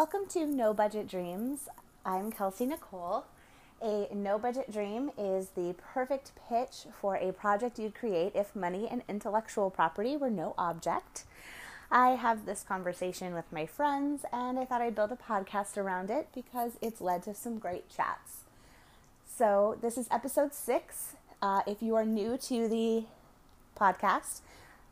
Welcome to No Budget Dreams. I'm Kelsey Nicole. A no budget dream is the perfect pitch for a project you'd create if money and intellectual property were no object. I have this conversation with my friends, and I thought I'd build a podcast around it because it's led to some great chats. So, this is episode six. Uh, if you are new to the podcast,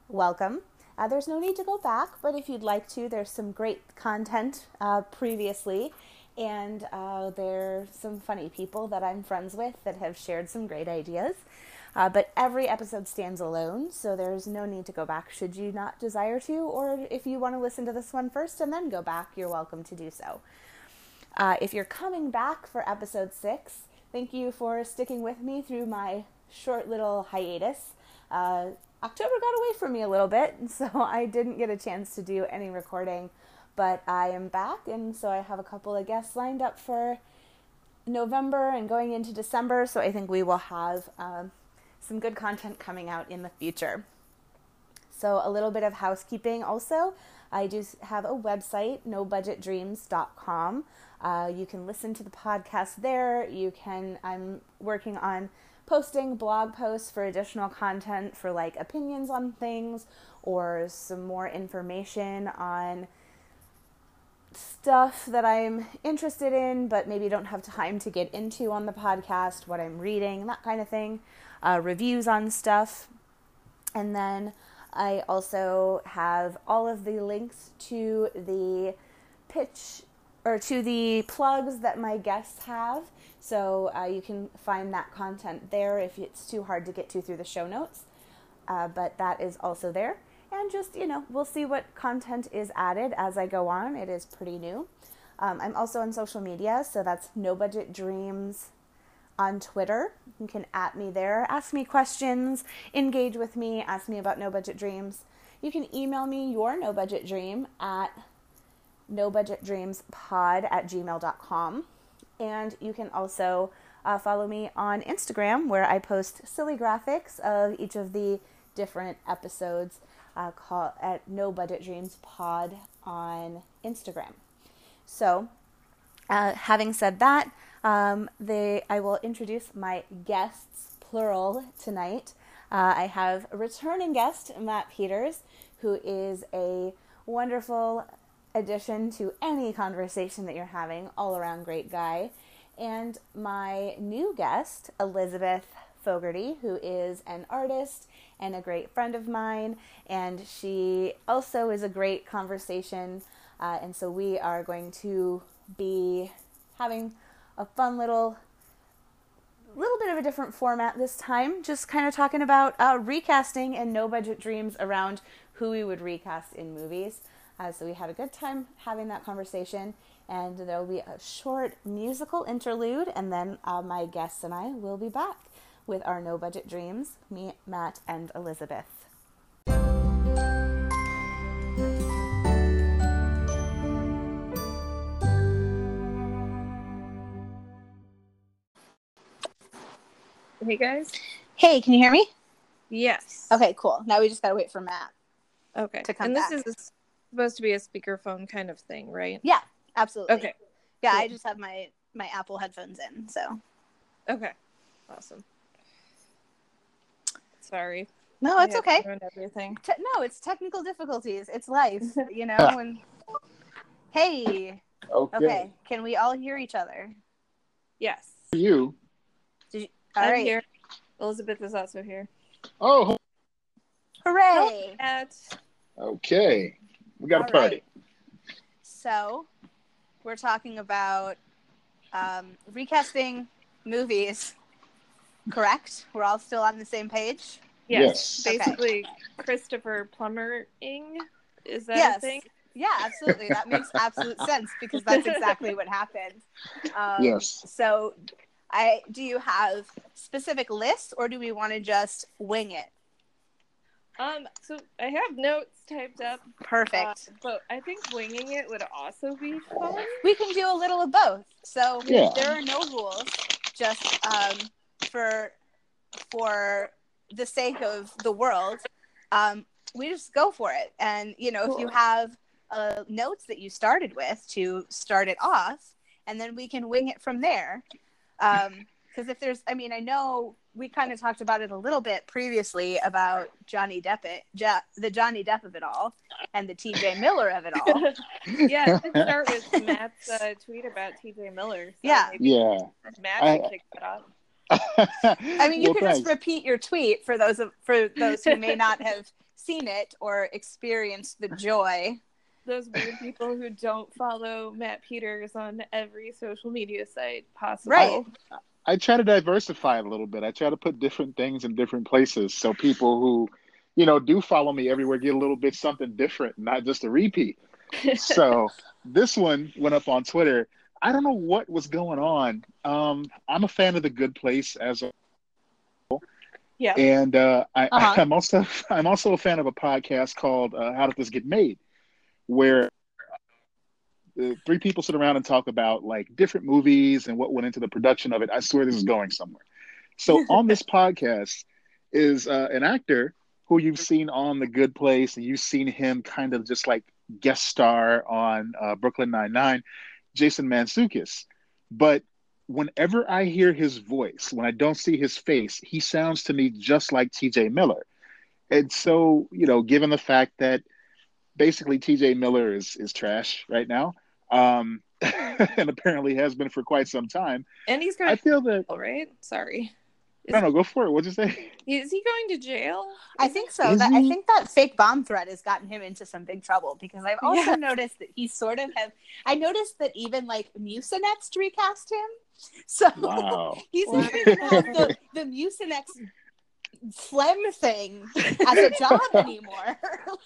welcome. Uh, there's no need to go back, but if you'd like to, there's some great content uh, previously, and uh, there's some funny people that I'm friends with that have shared some great ideas. Uh, but every episode stands alone, so there's no need to go back should you not desire to, or if you want to listen to this one first and then go back, you're welcome to do so. Uh, if you're coming back for episode six, thank you for sticking with me through my short little hiatus. Uh, October got away from me a little bit, so I didn't get a chance to do any recording. But I am back, and so I have a couple of guests lined up for November and going into December. So I think we will have um, some good content coming out in the future. So, a little bit of housekeeping also. I do have a website, nobudgetdreams.com. Uh, you can listen to the podcast there. You can, I'm working on posting blog posts for additional content for like opinions on things or some more information on stuff that I'm interested in but maybe don't have time to get into on the podcast, what I'm reading, that kind of thing, uh, reviews on stuff. And then I also have all of the links to the pitch or to the plugs that my guests have. So uh, you can find that content there if it's too hard to get to through the show notes. Uh, but that is also there. And just, you know, we'll see what content is added as I go on. It is pretty new. Um, I'm also on social media, so that's No Budget Dreams on Twitter. You can at me there, ask me questions, engage with me, ask me about No Budget Dreams. You can email me your No Budget Dream at nobudgetdreamspod at gmail.com. And you can also uh, follow me on Instagram where I post silly graphics of each of the different episodes uh, call, at No Budget Dreams Pod on Instagram. So, uh, having said that, um, they, I will introduce my guests, plural, tonight. Uh, I have a returning guest, Matt Peters, who is a wonderful addition to any conversation that you're having, all around great guy. And my new guest, Elizabeth Fogarty, who is an artist and a great friend of mine, and she also is a great conversation. Uh, and so we are going to be having a fun little little bit of a different format this time just kind of talking about uh, recasting and no budget dreams around who we would recast in movies uh, so we had a good time having that conversation, and there will be a short musical interlude, and then uh, my guests and I will be back with our no budget dreams, me, Matt, and Elizabeth. Hey guys. Hey, can you hear me? Yes. Okay, cool. Now we just gotta wait for Matt. Okay. To come and back. this is supposed to be a speakerphone kind of thing, right? Yeah, absolutely. Okay. Yeah, I just have my my Apple headphones in, so Okay. Awesome. Sorry. no, it's had okay. everything. Te- no, it's technical difficulties. It's life, you know. Ah. and hey, Okay. okay, can we all hear each other? Yes. You. Did you, all I'm right. here. Elizabeth is also here. Oh, Hooray! At okay. We got a party. right. So, we're talking about um, recasting movies. Correct? We're all still on the same page. yes, Yes. Okay. basically Christopher Plummering. Is that Yes. a thing? Yeah, absolutely. That makes absolute sense because that's exactly what happened. Um, Yes. So, I do you have specific lists, or do we want to just wing it? Um. So I have notes typed up, uh, Perfect. but I think winging it would also be fun. we can do a little of both. So Yeah. there are no rules. Just um, for for the sake of the world, um, we just go for it. And you know, if you have uh, notes that you started with to start it off, and then we can wing it from there. Because if there's, I mean, I know we kind of talked about it a little bit previously about Johnny Depp, it, jo- the Johnny Depp of it all, and the T.J. Miller of it all. yeah, let's start with Matt's uh, tweet about TJ Miller. So Yeah. Yeah. Matt I- can kick that off. I mean, you Well, could just repeat your tweet for those of for those who may not have seen it or experienced the joy. Those weird people who don't follow Matt Peters on every social media site possible. Right. I try to diversify it a little bit. I try to put different things in different places so people who, you know, do follow me everywhere get a little bit something different, not just a repeat. so this one went up on Twitter. I don't know what was going on. Um, I'm a fan of The Good Place as a Yeah. and uh, I, Uh-huh. I'm also I'm also a fan of a podcast called uh, How Did This Get Made, where three people sit around and talk about like different movies and what went into the production of it. I swear this is going somewhere. So on this podcast is uh, an actor who you've seen on The Good Place, and you've seen him kind of just like guest star on uh, Brooklyn Nine Nine, Jason Mantzoukas. But whenever I hear his voice, when I don't see his face, he sounds to me just like T.J. Miller. And so, you know, given the fact that basically T.J. Miller is is trash right now, um, and apparently has been for quite some time, And he's I going feel that. to right? Sorry. No, no, go for it. What'd you say? Is he going to jail? I think so. That, I think that fake bomb threat has gotten him into some big trouble because I've also Yeah. noticed that he sort of have. I noticed that even like Mucinex recast him, so Wow. he's Wow. not even the the Mucinex phlegm thing as a job anymore.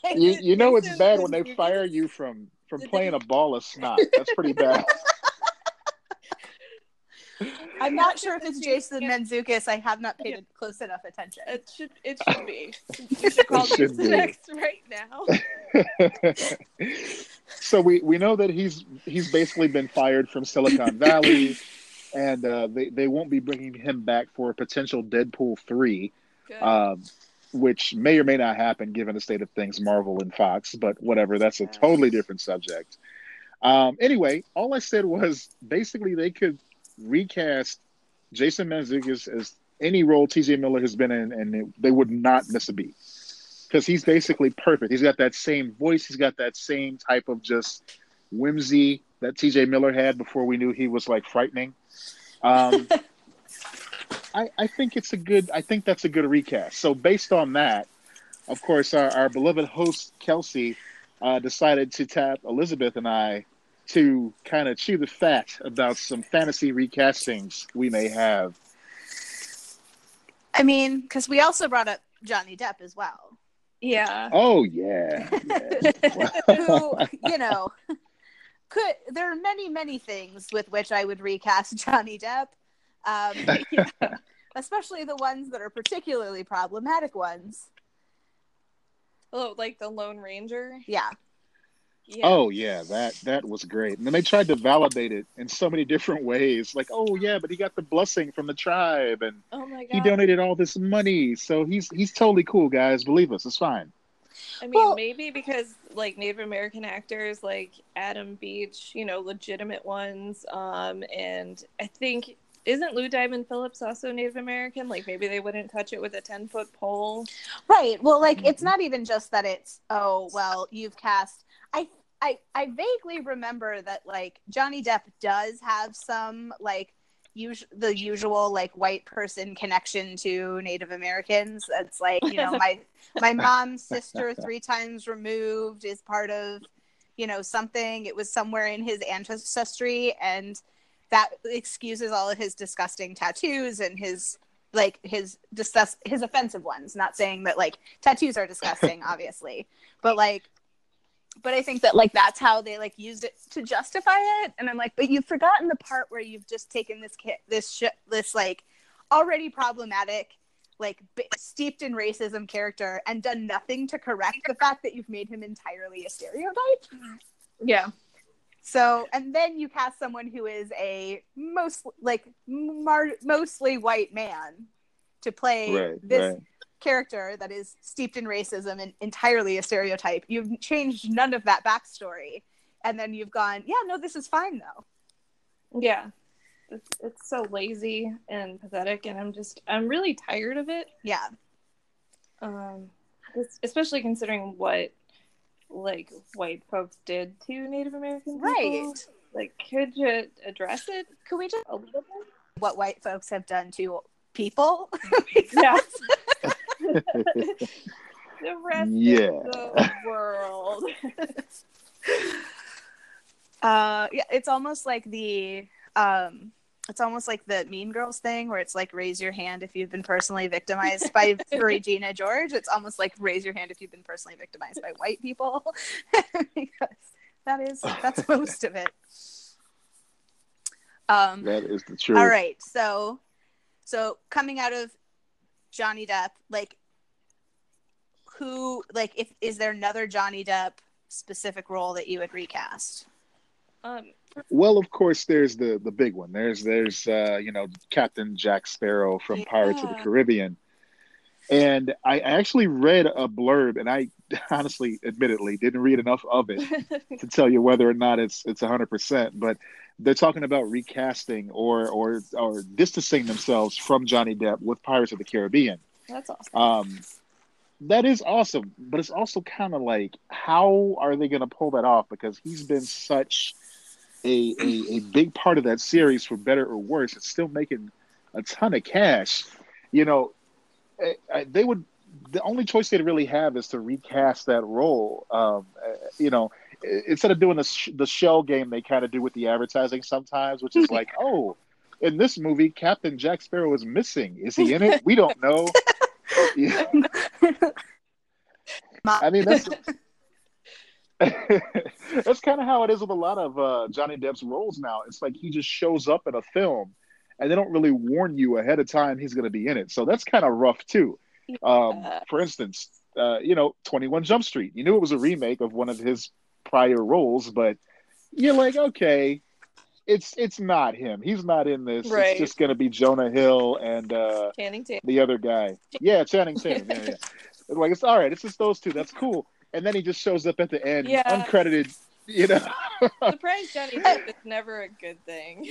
Like, You, you know it's bad when they fire you from from Did playing they- a ball of snot. That's pretty bad. I'm not sure if it's It Jason Mantzoukas. I have not paid close enough attention. It should it should be. You should call It should this be. next right now. so we, we know that he's he's basically been fired from Silicon Valley, and uh, they they won't be bringing him back for a potential Deadpool three, Good. um, which may or may not happen given the state of things, Marvel and Fox. But whatever, that's a totally different subject. Um, anyway, all I said was basically they could recast Jason Mantzoukas as any role T.J. Miller has been in, and it, they would not miss a beat because he's basically perfect. He's got that same voice. He's got that same type of just whimsy that T.J. Miller had before we knew he was like frightening. Um, I, I think it's a good. I think that's a good recast. So based on that, of course, our, our beloved host Kelsey uh, decided to tap Elizabeth and I to kind of chew the fat about some fantasy recastings we may have. I mean, because we also brought up Johnny Depp as well, yeah. Oh yeah, who you know could. There are many, many things with which I would recast Johnny Depp, um, especially the ones that are particularly problematic ones. Oh, like the Lone Ranger. Yeah, Yeah. Oh yeah, that that was great. And then they tried to validate it in so many different ways. Like, oh yeah, but he got the blessing from the tribe and Oh my god. he donated all this money. So he's he's totally cool, guys. Believe us, it's fine. I mean, Well- maybe because like Native American actors like Adam Beach, you know, legitimate ones. Um, and I think isn't Lou Diamond Phillips also Native American? Like maybe they wouldn't touch it with a ten foot pole. right. Well, like Mm-hmm. it's not even just that it's oh well you've cast. I I I vaguely remember that like Johnny Depp does have some like. Us- the usual like white person connection to Native Americans. It's like you know my my mom's sister three times removed is part of you know something it was somewhere in his ancestry and that excuses all of his disgusting tattoos and his like his disgust his offensive ones not saying that like tattoos are disgusting obviously but like but i think that like that's how they like used it to justify it and i'm like but you've forgotten the part where you've just taken this kid this shit this like already problematic like b- steeped in racism character and done nothing to correct the fact that you've made him entirely a stereotype. Yeah. So, and then you cast someone who is a most like mar- mostly white man to play Right, this right. character that is steeped in racism and entirely a stereotype. You've changed none of that backstory, and then you've gone, yeah, no, this is fine though. Yeah. It's, it's so lazy and pathetic, and I'm just I'm really tired of it. Yeah, Um, especially considering what like white folks did to Native American people. right. Like, could you address it Could we just a little bit? what white folks have done to people? Yeah. the rest Yeah. of the world. Uh, yeah, it's almost like the um, it's almost like the Mean Girls thing where it's like raise your hand if you've been personally victimized by Regina George. It's almost like raise your hand if you've been personally victimized by white people because that is that's most of it. Um, That is the truth. all right, so so coming out of Johnny Depp, like who like if is there another Johnny Depp specific role that you would recast? Um, Well, of course, there's the the big one. There's there's uh, you know Captain Jack Sparrow from Pirates of the Caribbean, and I actually read a blurb, and I honestly, admittedly, didn't read enough of it to tell you whether or not it's it's hundred percent. But they're talking about recasting or or or distancing themselves from Johnny Depp with Pirates of the Caribbean. that's awesome. Um, that is awesome, but it's also kind of like, how are they going to pull that off? Because he's been such a, a a big part of that series, for better or worse. It's still making a ton of cash. You know, I, I, they would. The only choice they'd really have is to recast that role. Um, uh, you know, instead of doing the sh- the shell game they kind of do with the advertising sometimes, which is like, oh, in this movie, Captain Jack Sparrow is missing. Is he in it? We don't know. Yeah. I mean, that's that's kind of how it is with a lot of uh, Johnny Depp's roles now. It's like he just shows up in a film, and they don't really warn you ahead of time he's going to be in it. So that's kind of rough too. Um, for instance, uh, you know, Twenty One Jump Street. You knew it was a remake of one of his prior roles, but you're like, okay, it's it's not him. He's not in this. Right. It's just going to be Jonah Hill and. Uh, Channing Tatum. the other guy. Yeah, Channing Tatum. Yeah, yeah. Like it's all right. It's just those two. That's cool. And then he just shows up at the end, Yeah. uncredited. You know, Surprise Johnny Depp is never a good thing.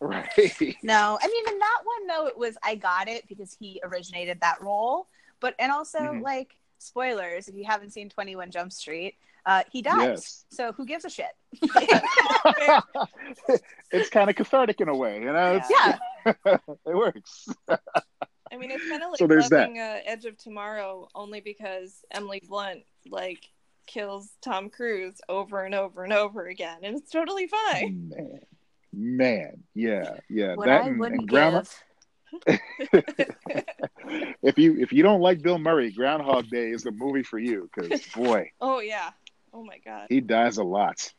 right? No, I mean in that one though it was I got it because he originated that role, but and also Mhm. like spoilers if you haven't seen Twenty One Jump Street, uh, he dies. Yes. So who gives a shit? it's kind of cathartic in a way. You know, it's, Yeah, it works. I mean, it's kind of like So there's that. loving uh, Edge of Tomorrow only because Emily Blunt like kills Tom Cruise over and over and over again, and it's totally fine. Man, man, yeah, yeah. what that I and, wouldn't and Ground- give. if you if you don't like Bill Murray, Groundhog Day is the movie for you because boy, oh yeah. Oh my god. he dies a lot.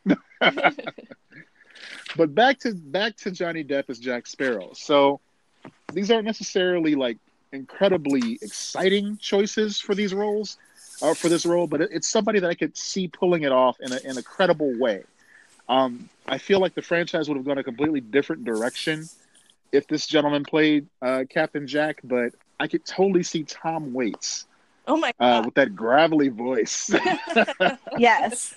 But back to back to Johnny Depp as Jack Sparrow. So these aren't necessarily like incredibly exciting choices for these roles, or for this role, but it, it's somebody that I could see pulling it off in a in a credible way. Um, I feel like the franchise would have gone a completely different direction if this gentleman played uh, Captain Jack, but I could totally see Tom Waits oh my uh, god. with that gravelly voice. Yes.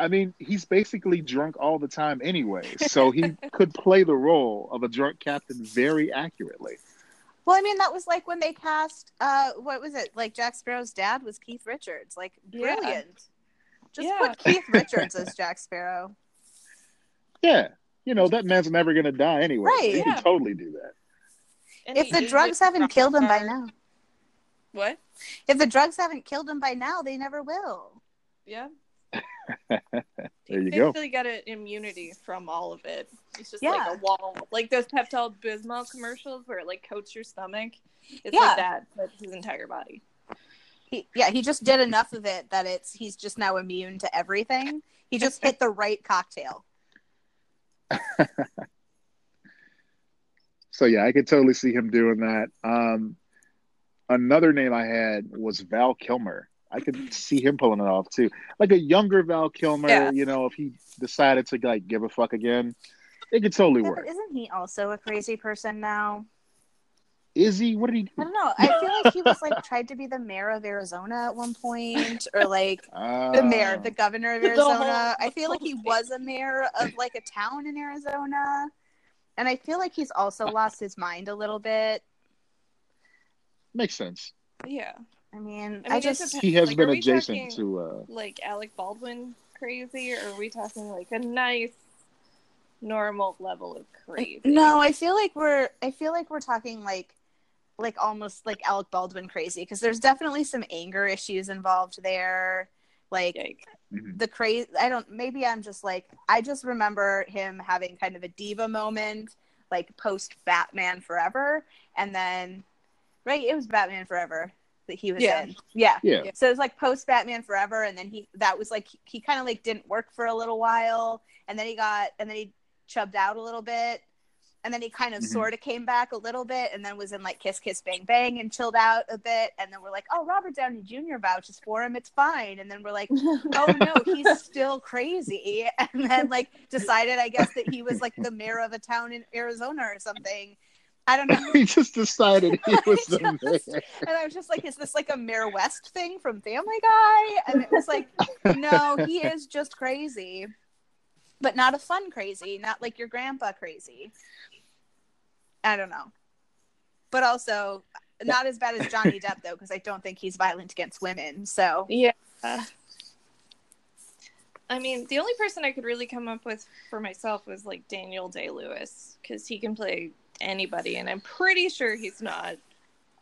I mean, he's basically drunk all the time anyway, so he could play the role of a drunk captain very accurately. Well, I mean that was like when they cast uh what was it? Like Jack Sparrow's dad was Keith Richards. Like Yeah. brilliant. Just Yeah. put Keith Richards as Jack Sparrow. Yeah, you know that man's never going to die anyway. Right, He yeah. can totally do that. And If the ages drugs haven't killed him by now. What? If the drugs haven't killed him by now, they never will. Yeah. There you He's go. basically got an immunity from all of it. It's just Yeah. like a wall, like those Pepto Bismol commercials where it like coats your stomach. It's Yeah. like that, but his entire body. He, yeah, he just did enough of it that it's he's just now immune to everything. He just hit the right cocktail. So yeah, I could totally see him doing that. Um, another name I had was Val Kilmer. I could see him pulling it off too, like a younger Val Kilmer. Yeah. You know, if he decided to like give a fuck again, it could totally Yeah, work. isn't he also a crazy person now? Is he? What did he? I don't know. I feel like he was like tried to be the mayor of Arizona at one point, or like Uh, the mayor, the governor of The whole- Arizona. I feel like he was a mayor of like a town in Arizona. And I feel like he's also lost his mind a little bit. makes sense. Yeah. I mean, I I, mean, it just he has Like, been adjacent talking- to. uh Like Alec Baldwin crazy, or are we talking like a nice, normal level of crazy? no, I feel like we're I feel like we're talking like like almost like Alec Baldwin crazy because there's definitely some anger issues involved there. Like Yikes. mhm. the crazy i don't maybe i'm just like i just remember him having kind of a diva moment like post batman forever and then right it was batman forever that he was Yeah. in yeah Yeah. so it was like post batman forever and then he that was like he, he kind of like didn't work for a little while and then he got and then he chubbed out a little bit and then he kind of Mhm. sort of came back a little bit and then was in like kiss kiss bang bang and chilled out a bit and then we're like oh robert downey jr vouches for him it's fine and then we're like oh no, he's still crazy. And then like decided, I guess, that he was like the mayor of a town in Arizona or something. I don't know. he just decided he was the I just- mayor. And I was just like, is this like a Mayor West thing from Family Guy? And it was like, no, he is just crazy. But not a fun crazy, not like your grandpa crazy. I don't know. But also not as bad as Johnny Depp though, because I don't think he's violent against women. So Yeah. I mean, the only person I could really come up with for myself was like Daniel Day Lewis because he can play anybody, and I'm pretty sure he's not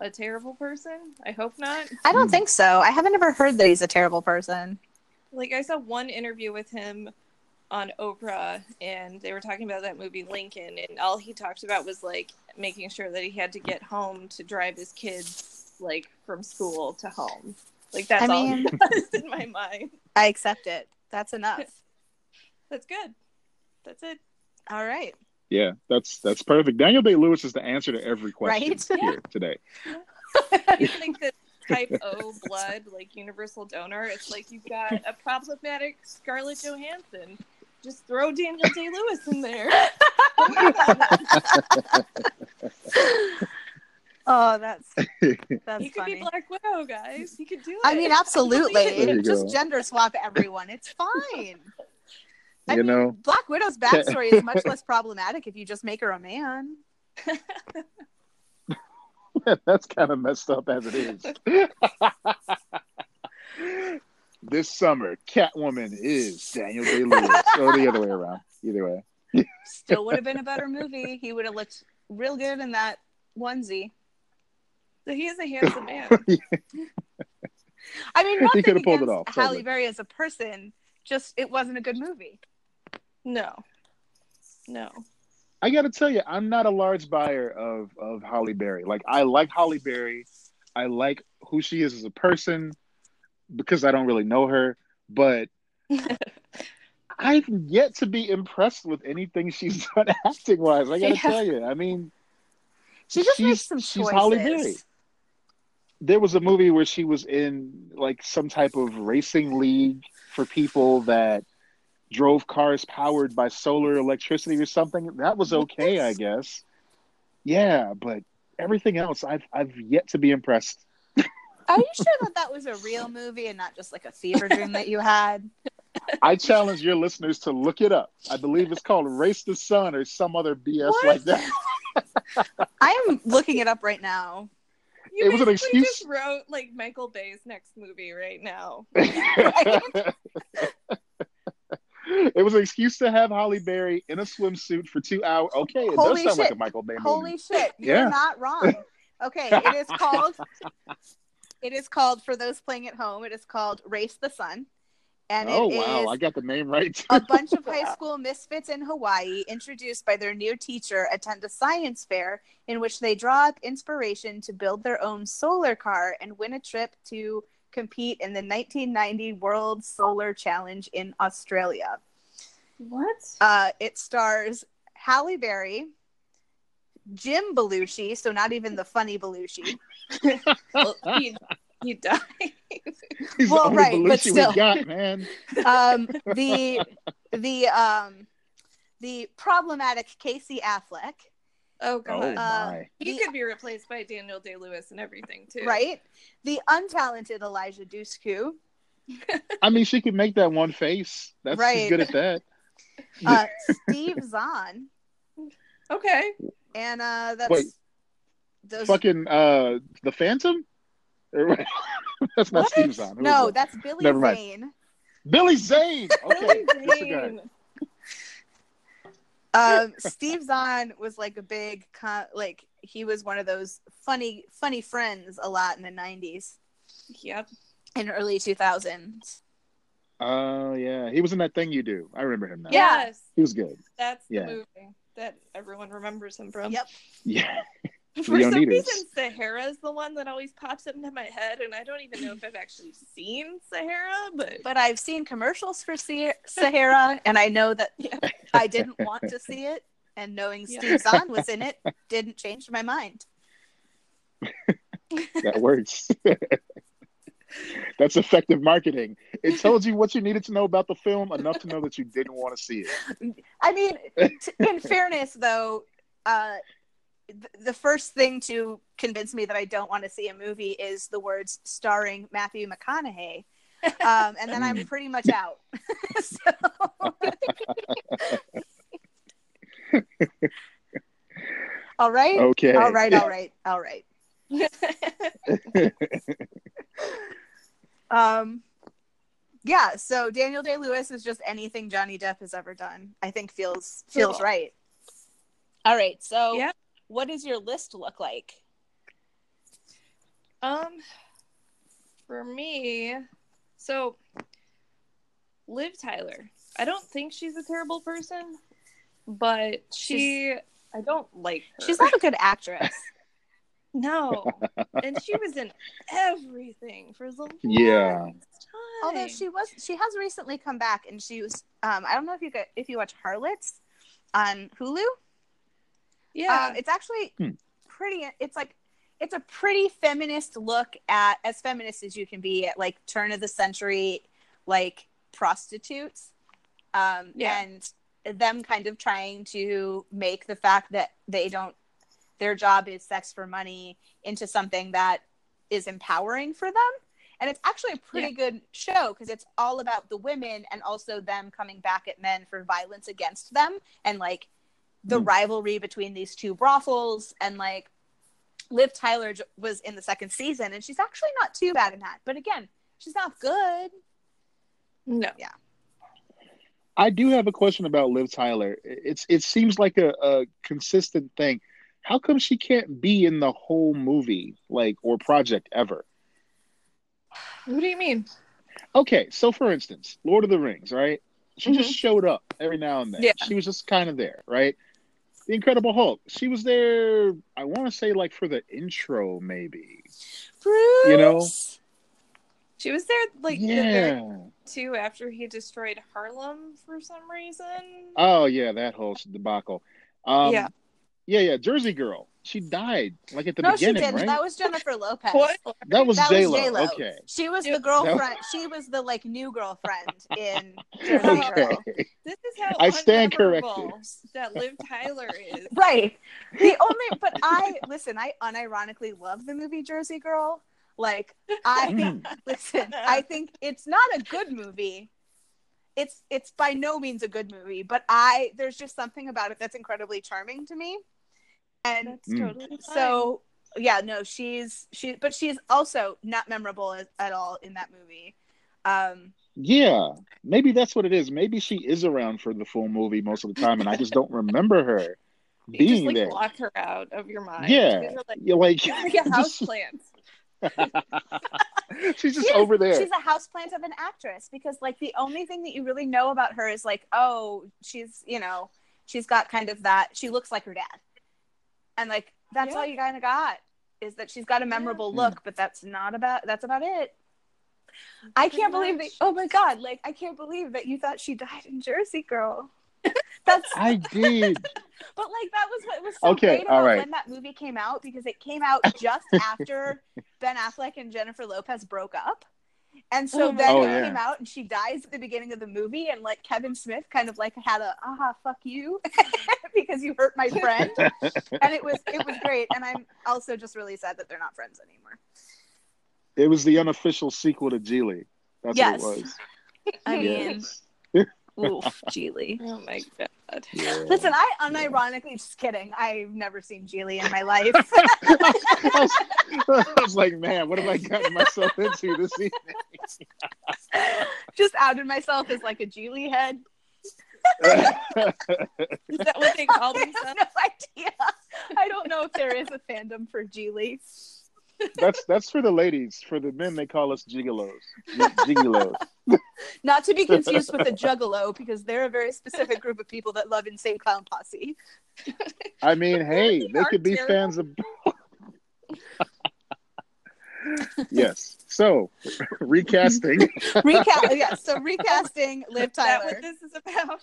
a terrible person. I hope not. I don't think so. I haven't ever heard that he's a terrible person. Like, I saw one interview with him on Oprah, and they were talking about that movie Lincoln, and all he talked about was like making sure that he had to get home to drive his kids like from school to home. Like that's I all mean- was in my mind. I accept it. That's enough. That's good. That's it. All right. Yeah, that's that's perfect. Daniel Day Lewis is the answer to every question Right? here today. you think that type O blood, like universal donor, it's like you've got a problematic Scarlett Johansson. Just throw Daniel Day Lewis in there. Oh, that's that's he could funny. be Black Widow, guys. He could do it. I mean, absolutely. You Just go. gender swap everyone. It's fine. I You mean, know? Black Widow's backstory is much less problematic if you just make her a man. that's kind of messed up as it is. this summer, Catwoman is Daniel Day Lewis, or the other way around. Either way. Still would have been a better movie. He would have looked real good in that onesie. So he is a handsome man. I mean, He nothing could've pulled it off, Halle. Berry as a person. Just it wasn't a good movie. No. No. I got to tell you, I'm not a large buyer of of Halle Berry. Like, I like Halle Berry. I like who she is as a person because I don't really know her, but I've yet to be impressed with anything she's done acting wise. I got to Yeah. tell you, I mean, She just makes She's- some she's choices. Halle Berry. there was a movie where she was in like some type of racing league for people that drove cars powered by solar electricity or something. That was okay, I guess. Yeah, but everything else, I've I've yet to be impressed. Are you sure that that was a real movie and not just like a fever dream that you had? I challenge your listeners to look it up. I believe it's called Race the Sun or some other BS What? like that. I am looking it up right now. You It was an excuse- just wrote like Michael Bay's next movie right now. it was an excuse to have Halle Berry in a swimsuit for two hours. Okay, it Holy does sound like shit. a Michael Bay movie. Holy shit, you're Yeah. not wrong. Okay, it is called it is called for those playing at home, it is called Race the Sun. And oh it wow, I got the name right. A bunch of high school misfits in Hawaii, introduced by their new teacher, attend a science fair in which they draw up inspiration to build their own solar car and win a trip to compete in the 1990 World Solar Challenge in Australia. What? Uh, it stars Halle Berry, Jim Belushi, so not even the funny Belushi. well, he he died. He's well, the only right, but still. we got, man. Um, the the um, the problematic Casey Affleck Oh Oh god. my. he the- could be replaced by Daniel Day Lewis and everything too. right? The untalented Eliza Dushku, I mean, she could make that one face. That's Right. she's good at that. uh, Steve Zahn, Okay. and uh, that's Wait. those. Fucking uh, the Phantom. That's not What? Steve Zahn. Who no, that? that's Billy Never mind. Zane. Billy Zane. Okay, Billy. Zane. Um, Steve Zahn was like a big, co- like he was one of those funny, funny friends a lot in the '90s Yep. In early 2000s. Oh yeah, he was in that thing you do. I remember him now. Yes. he was good. That's Yeah. the movie that everyone remembers him from. Yep. Yeah, For Leonidas. some reason, Sahara is the one that always pops into my head, and I don't even know if I've actually seen Sahara, but But I've seen commercials for Sahara, and I know that Yeah. I didn't want to see it. And knowing Yeah. Steve Zahn was in it didn't change my mind. that works. That's effective marketing. It told you what you needed to know about the film enough to know that you didn't want to see it. I mean, t- in fairness, though, uh, th- the first thing to convince me that I don't want to see a movie is the words starring Matthew McConaughey. Um, and then I'm pretty much out. so, all right. Okay. All right. All right. All right. Um, yeah. So Daniel Day Lewis is just anything Johnny Depp has ever done. I think feels feels Cool. right. All right. So, Yeah. What does your list look like? um, for me, so Liv Tyler. I don't think she's a terrible person, but she. I don't like her. She's not a good actress. no, and she was in everything for the Yeah. time. Although she was, she has recently come back, and she was. Um, I don't know if you got, if you watch Harlots on Hulu. Yeah, Um, it's actually Hmm. pretty. It's like it's a pretty feminist look at as feminist as you can be at like turn of the century like prostitutes, um, Yeah. and them kind of trying to make the fact that they don't their job is sex for money into something that is empowering for them. And it's actually a pretty good show because it's all about the women and also them coming back at men for violence against them and like the Hmm. rivalry between these two brothels and like Liv Tyler was in the second season and she's actually not too bad in that. But again, she's not good. no. Yeah. I do have a question about Liv Tyler. It's it seems like a, a consistent thing. How come she can't be in the whole movie, like or project ever? What do you mean? Okay, so for instance, Lord of the Rings, right? She just showed up every now and then. Yeah. She was just kind of there, right? The Incredible Hulk. She was there. I want to say like for the intro, maybe. Bruce. You know? She was there like yeah. two after he destroyed Harlem for some reason. Oh yeah, that whole debacle. Um, Yeah. Yeah, yeah. Jersey Girl. She died like at the no, she didn't. right? That was Jennifer Lopez. What? That was J Lo. Okay. She was the girlfriend. She was the like new girlfriend in Jersey Okay. Girl. This is how I stand unmemorable corrected. that Liv Tyler is. Right. The only, but I listen. I unironically love the movie Jersey Girl. Like I Mm. listen. I think it's not a good movie. It's it's by no means a good movie, but I there's just something about it that's incredibly charming to me. And That's Mm. totally fine. so yeah, no, she's she, but she's also not memorable at, at all in that movie. Um, Yeah, maybe that's what it is. Maybe she is around for the full movie most of the time, and I just don't remember her you being just like there. block her out of your mind. Yeah, You're like, you're like, you're like a house plant. she's just She is- over there. She's a houseplant of an actress because like the only thing that you really know about her is like, oh, she's you know, she's got kind of that she looks like her dad. And like that's Yeah. all you kinda got is that she's got a memorable Yeah. look, but that's not about that's about it. I can't believe that oh my god, like I can't believe that you thought she died in Jersey Girl. That's I did. but like that was what was so Okay, great about right. when that movie came out because it came out just after Ben Affleck and Jennifer Lopez broke up. And so Oh then Oh, it yeah. came out, and she dies at the beginning of the movie, and like Kevin Smith kind of like had a aha fuck you because you hurt my friend, and it was it was great. And I'm also just really sad that they're not friends anymore. it was the unofficial sequel to Gigli. That's Yes. what it was. I mean, Yes. Oof, Gigli. Oh my god. Yeah. Listen, I unironically just kidding. I've never seen Gigli in my life. I, was, I was like, man, what have I gotten myself into this evening? just outed myself as like a Gigli head. Is that what they call I have no idea. I don't know if there is a fandom for Gigli. That's that's for the ladies. For the men, they call us gigolos. G- gigolos. Not to be confused with a juggalo, because they're a very specific group of people that love Insane Clown Posse. I mean, hey, they are could be terrible. fans of. yes. So, recasting. Recast, yes. So recasting Liv Is that what this is about?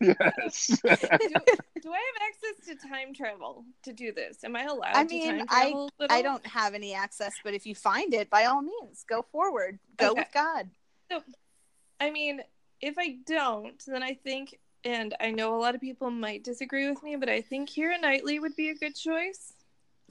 Yes. Do, do I have access to time travel to do this? Am I allowed I to mean, time I- travel? at I don't have any access, but if you find it, by all means, go forward. Go Okay. with God. So, I mean, if I don't, then I think, and I know a lot of people might disagree with me, but I think Keira Knightley would be a good choice.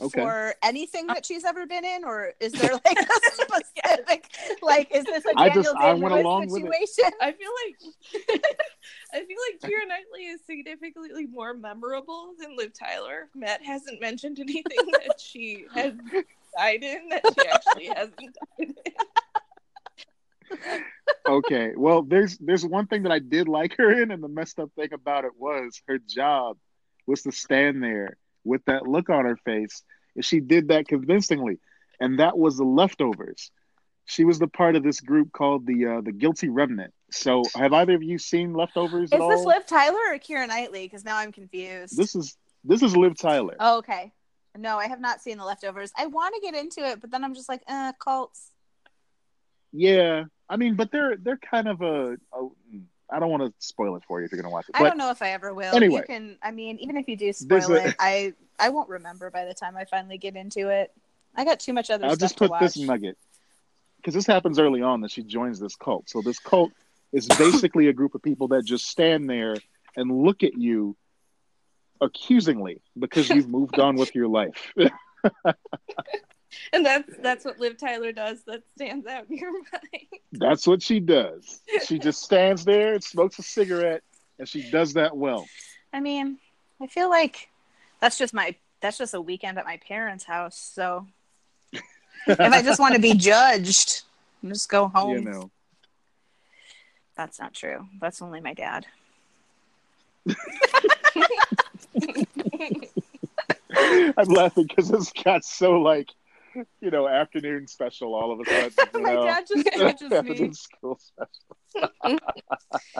Okay. For anything uh, that she's ever been in, or is there like a specific, like, is this a I Daniel just- I Day went Lewis along with it. situation? I feel like I feel like Keira Knightley is significantly more memorable than Liv Tyler. Matt hasn't mentioned anything that she has died in that she actually hasn't died in. okay. Well, there's there's one thing that I did like her in, and the messed up thing about it was her job was to stand there with that look on her face, and she did that convincingly, and that was the leftovers. She was the part of this group called the uh, the Guilty Remnant. So, have either of you seen Leftovers Is at all? this Liv Tyler or Keira Knightley? Because now I'm confused. This is this is Liv Tyler. Oh, okay. No, I have not seen the leftovers. I want to get into it, but then I'm just like, uh, cults. Yeah, I mean, but they're they're kind of a. a I don't want to spoil it for you if you're gonna watch it. I don't know if I ever will. Anyway. you can. I mean, even if you do spoil it, I I won't remember by the time I finally get into it. I got too much other I'll stuff just to put watch. this nugget because this happens early on that she joins this cult. So this cult is basically a group of people that just stand there and look at you accusingly because you've moved on with your life. And that's that's what Liv Tyler does that stands out in your mind. That's what she does. She just stands there and smokes a cigarette, and she does that well. I mean, I feel like that's just my that's just a weekend at my parents' house. So if I just want to be judged, just go home. You know. That's not true. That's only my dad. I'm laughing because this got so like, you know, afternoon special all of a sudden. My know? dad just judges me. afternoon school special.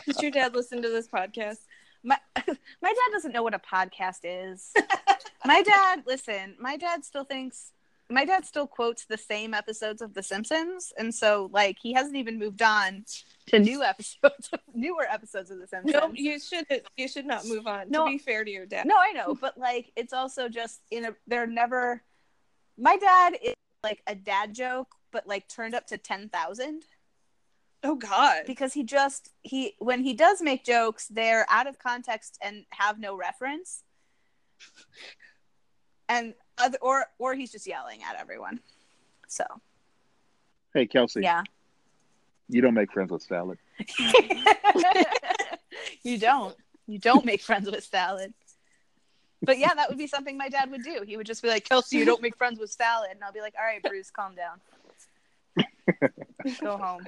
Does your dad listen to this podcast? my my dad doesn't know what a podcast is. my dad, listen, my dad still thinks my dad still quotes the same episodes of The Simpsons, and so like he hasn't even moved on to new episodes, newer episodes of The Simpsons. No, you should you should not move on. No. To be fair to your dad. No, I know, but like it's also just in a they're never. My dad is like a dad joke, but like turned up to ten thousand. Oh God. because he just he when he does make jokes they're out of context and have no reference. And other or or he's just yelling at everyone. So. Hey, Kelsey, yeah. You don't make friends with salad. you don't. You don't make friends with salad but yeah that would be something my dad would do he would just be like kelsey you don't make friends with salad and i'll be like all right bruce calm down go home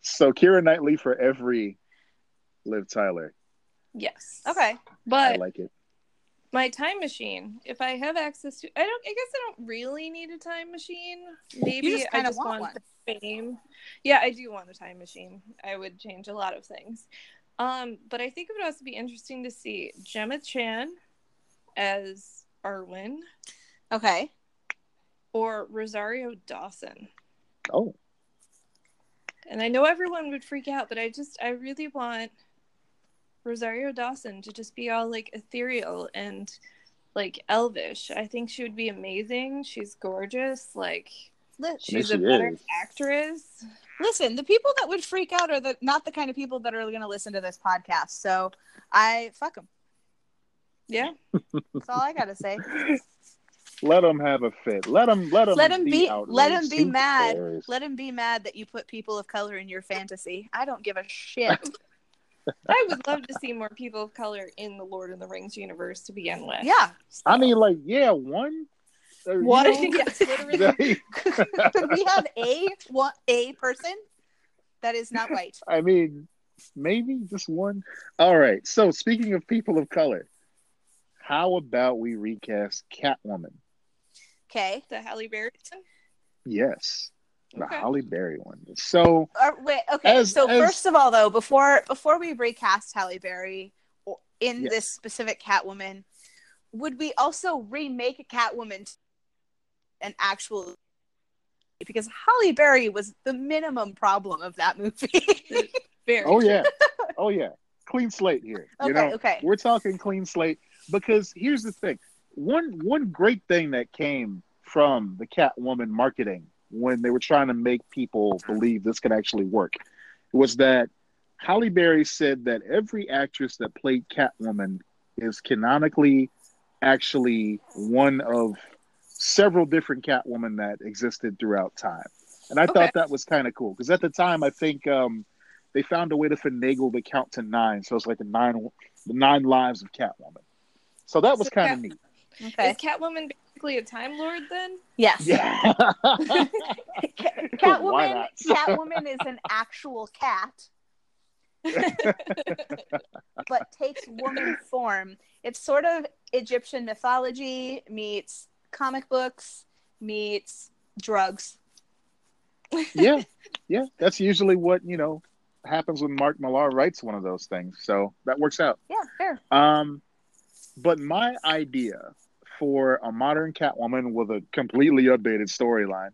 So Keira Knightley for every Liv Tyler. Yes. okay But I like it. my time machine, if I have access to, I don't. I guess I don't really need a time machine. Maybe just I kinda just want want, one. the fame. Yeah, I do want a time machine. I would change a lot of things. Um, but I think it would also be interesting to see Gemma Chan as Arwen okay or Rosario Dawson. Oh, And I know everyone would freak out, but I just I really want Rosario Dawson to just be all like ethereal and like elvish. I think she would be amazing. She's gorgeous. Like She's she a better actress. Listen, the people that would freak out are the not the kind of people that are going to listen to this podcast. So I fuck them. Yeah. That's all I got to say. Let them have a fit. Let them. Let them. let them be outraged. let him be mad cares? let them be mad that you put people of color in your fantasy i don't give a shit I would love to see more people of color in the Lord of the Rings universe to begin with. yeah I mean, like, yeah, one. Or, you What? know, Yes, literally. they- could we have a one a person that is not white I mean, maybe just one. All right. So, speaking of people of color, how about we recast Catwoman? okay The Halle Berry. one? Yes, the Okay. Halle Berry one. So, Uh, wait okay As- so as- first of all though before before we recast halle berry in Yes. this specific catwoman would we also remake a catwoman to an actual because Halle Berry was the minimum problem of that movie. Oh yeah, oh yeah, clean slate here. You okay, know, okay. we're talking clean slate because here's the thing one one great thing that came from the catwoman marketing when they were trying to make people believe this could actually work was that Halle Berry said that every actress that played Catwoman is canonically actually one of several different Catwoman that existed throughout time. And I Okay. thought that was kind of cool because at the time I think um, they found a way to finagle the count to nine, so it's like the nine the nine lives of Catwoman. So that was So kind Cat- of neat. Okay. Is Catwoman basically a Time Lord then? Yes. Yeah. Ca- Catwoman. Catwoman is an actual cat, but takes woman form. It's sort of Egyptian mythology meets comic books meets drugs. yeah, yeah. That's usually what you know happens when Mark Millar writes one of those things. So that works out. Yeah, fair. Um, but my idea for a modern Catwoman with a completely updated storyline,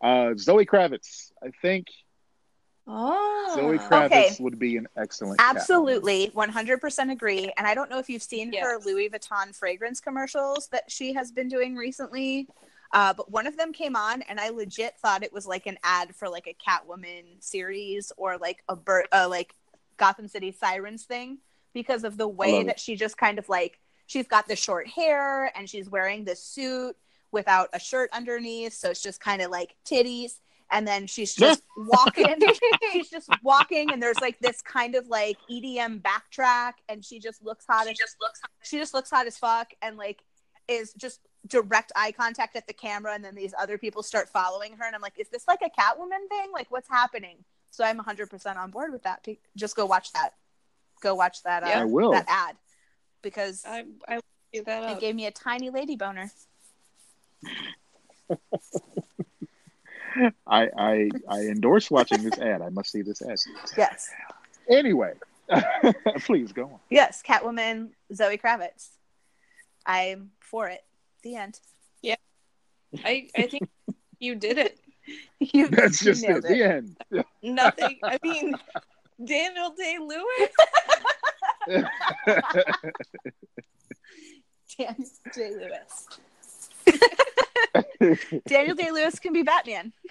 uh, Zoe Kravitz. I think Oh. Zoe Kravitz- Kravitz Okay. would be an excellent. Absolutely, 100% agree. And I don't know if you've seen Yes. her Louis Vuitton fragrance commercials that she has been doing recently. Uh, but one of them came on, and I legit thought it was like an ad for like a Catwoman series or like a bird, uh, like Gotham City Sirens thing because of the way love it. that she just kind of like she's got the short hair and she's wearing this suit without a shirt underneath, so it's just kind of like titties. And then she's just walking. she's just walking, and there's like this kind of like EDM backtrack, and she just looks hot. As, just looks. She just looks hot as fuck, and like is just direct eye contact at the camera, and then these other people start following her, and I'm like, is this like a Catwoman thing? Like, what's happening? So I'm 100% on board with that. Just go watch that. Go watch that. Uh, Yeah. I will. that ad because I I will do that it up. gave me a tiny lady boner. I, I I endorse watching this ad. I must see this ad. Yes. Anyway, please go on. Yes, Catwoman, Zoe Kravitz. I'm for it. The end. Yeah, I I think you did it. You, That's you just it. nailed The end. Nothing. I mean, Daniel Day Lewis. Daniel Day Lewis. Daniel Day Lewis can be Batman.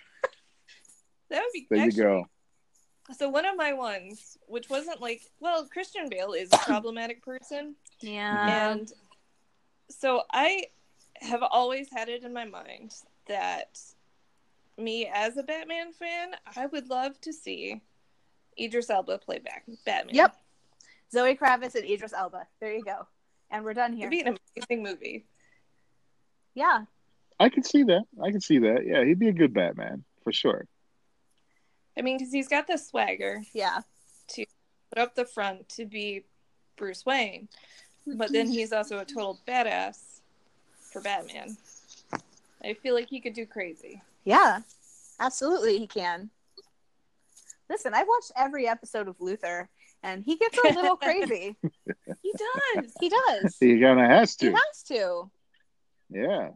That would be. there you go. So one of my ones, which wasn't like, well, Christian Bale is a problematic person, Yeah. and so I have always had it in my mind that me as a Batman fan, I would love to see Idris Elba play back Batman. Yep. Zoe Kravitz and Idris Elba. There you go. And we're done here. it'd be an amazing movie. Yeah. I can see that. I can see that. Yeah, he'd be a good Batman for sure. I mean, because he's got the swagger, Yeah. To put up the front to be Bruce Wayne, but then he's also a total badass for Batman. I feel like he could do crazy. Yeah. Absolutely, he can. Listen, I've watched every episode of Luther, and he gets a little crazy. He does. He does. He kind of has to. He has to. Yeah.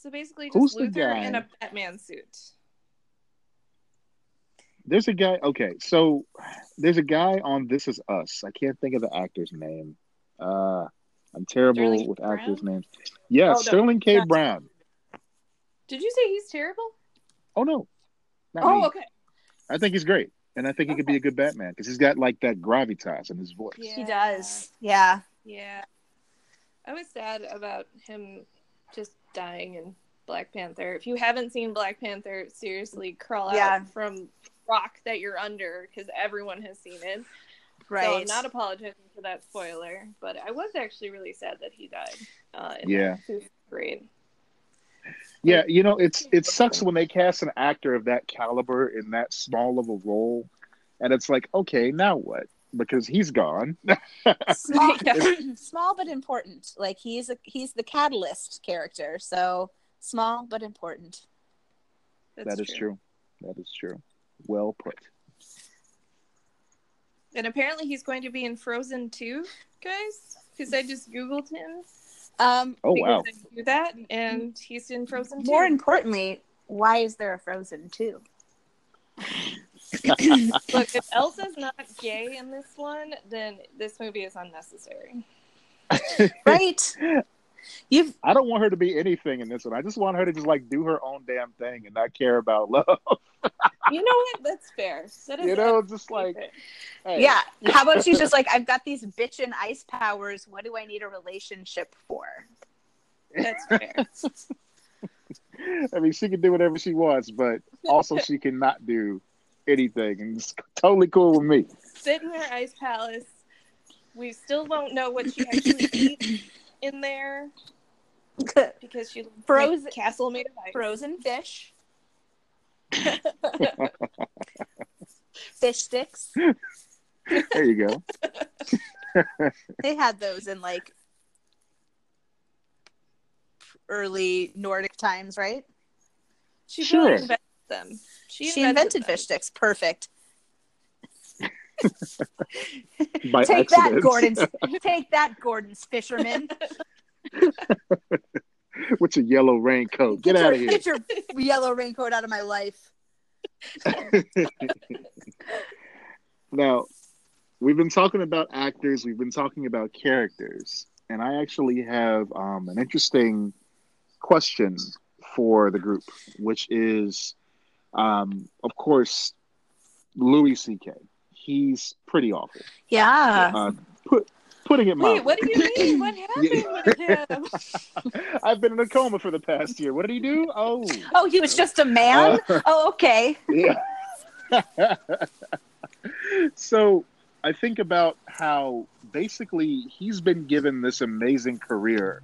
So basically, just the Luther in a Batman suit. There's a guy. Okay, so there's a guy on This Is Us. I can't think of the actor's name. Uh, I'm terrible Sterling with Brown? actors' names. Yeah, Oh, no. Sterling K. Gotcha. Brown. Did you say he's terrible? Oh no, not Oh, me. okay. I think he's great, and I think he could be a good Batman because he's got like that gravitas in his voice. Yeah. He does. Yeah. Yeah. I was sad about him just dying in Black Panther. If you haven't seen Black Panther, seriously crawl out from rock that you're under because everyone has seen it. Right. So I'm not apologizing for that spoiler, but I was actually really sad that he died. Uh, in Yeah. that. Great. Yeah, you know, it's it sucks when they cast an actor of that caliber in that small of a role, and it's like, okay, now what? Because he's gone. small, Yeah. small but important. Like he's a he's the catalyst character. So small but important. That's That is true. That is true. Well put. And apparently he's going to be in Frozen 2, guys, because I just Googled him. Um, Oh wow. I knew that, and he's in Frozen 2. more importantly, why is there a Frozen two? Look, if Elsa's not gay in this one, then this movie is unnecessary. Right? You've I don't want her to be anything in this one. I just want her to just like do her own damn thing and not care about love. You know what? That's fair. That is you know, just like hey. yeah. How about she's just like, I've got these bitch and ice powers. What do I need a relationship for? That's fair. I mean, she can do whatever she wants, but also she cannot do anything, and it's totally cool with me. Sit in her ice palace. We still won't know what she actually eats in there because she lives in a Frozen- castle made of ice. Frozen fish, fish sticks. There you go. They had those in like early Nordic times, right? She Sure. really invented them. She, She invented fish sticks. Perfect. By Take that, accident. Gordon's. Take that, Gordon's fisherman. with your yellow raincoat. Get, your, out of here. Get your yellow raincoat out of my life. now, we've been talking about actors, we've been talking about characters, and I actually have um, an interesting question for the group, which is, um, of course, Louis C.K. He's pretty awful. Yeah. Uh, put, putting it Wait, mildly. what do you mean? What happened with him? I've been in a coma for the past year. What did he do? Oh, Oh, he was just a man? Uh, oh, okay. yeah. so I think about how basically he's been given this amazing career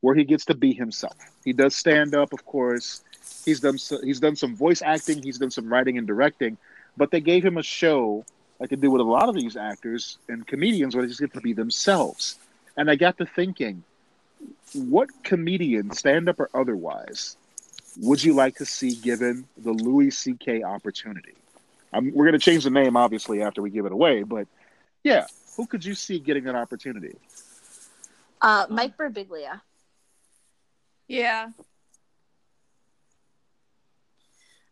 where he gets to be himself. He does stand up, of course. He's done so, he's done some voice acting. He's done some writing and directing, but they gave him a show like they do with a lot of these actors and comedians where they just get to be themselves. And I got to thinking, what comedian, stand up or otherwise, would you like to see given the Louis C.K. opportunity? Um, we're going to change the name, obviously, after we give it away, but yeah, who could you see getting that opportunity? Uh, Mike Birbiglia. Yeah.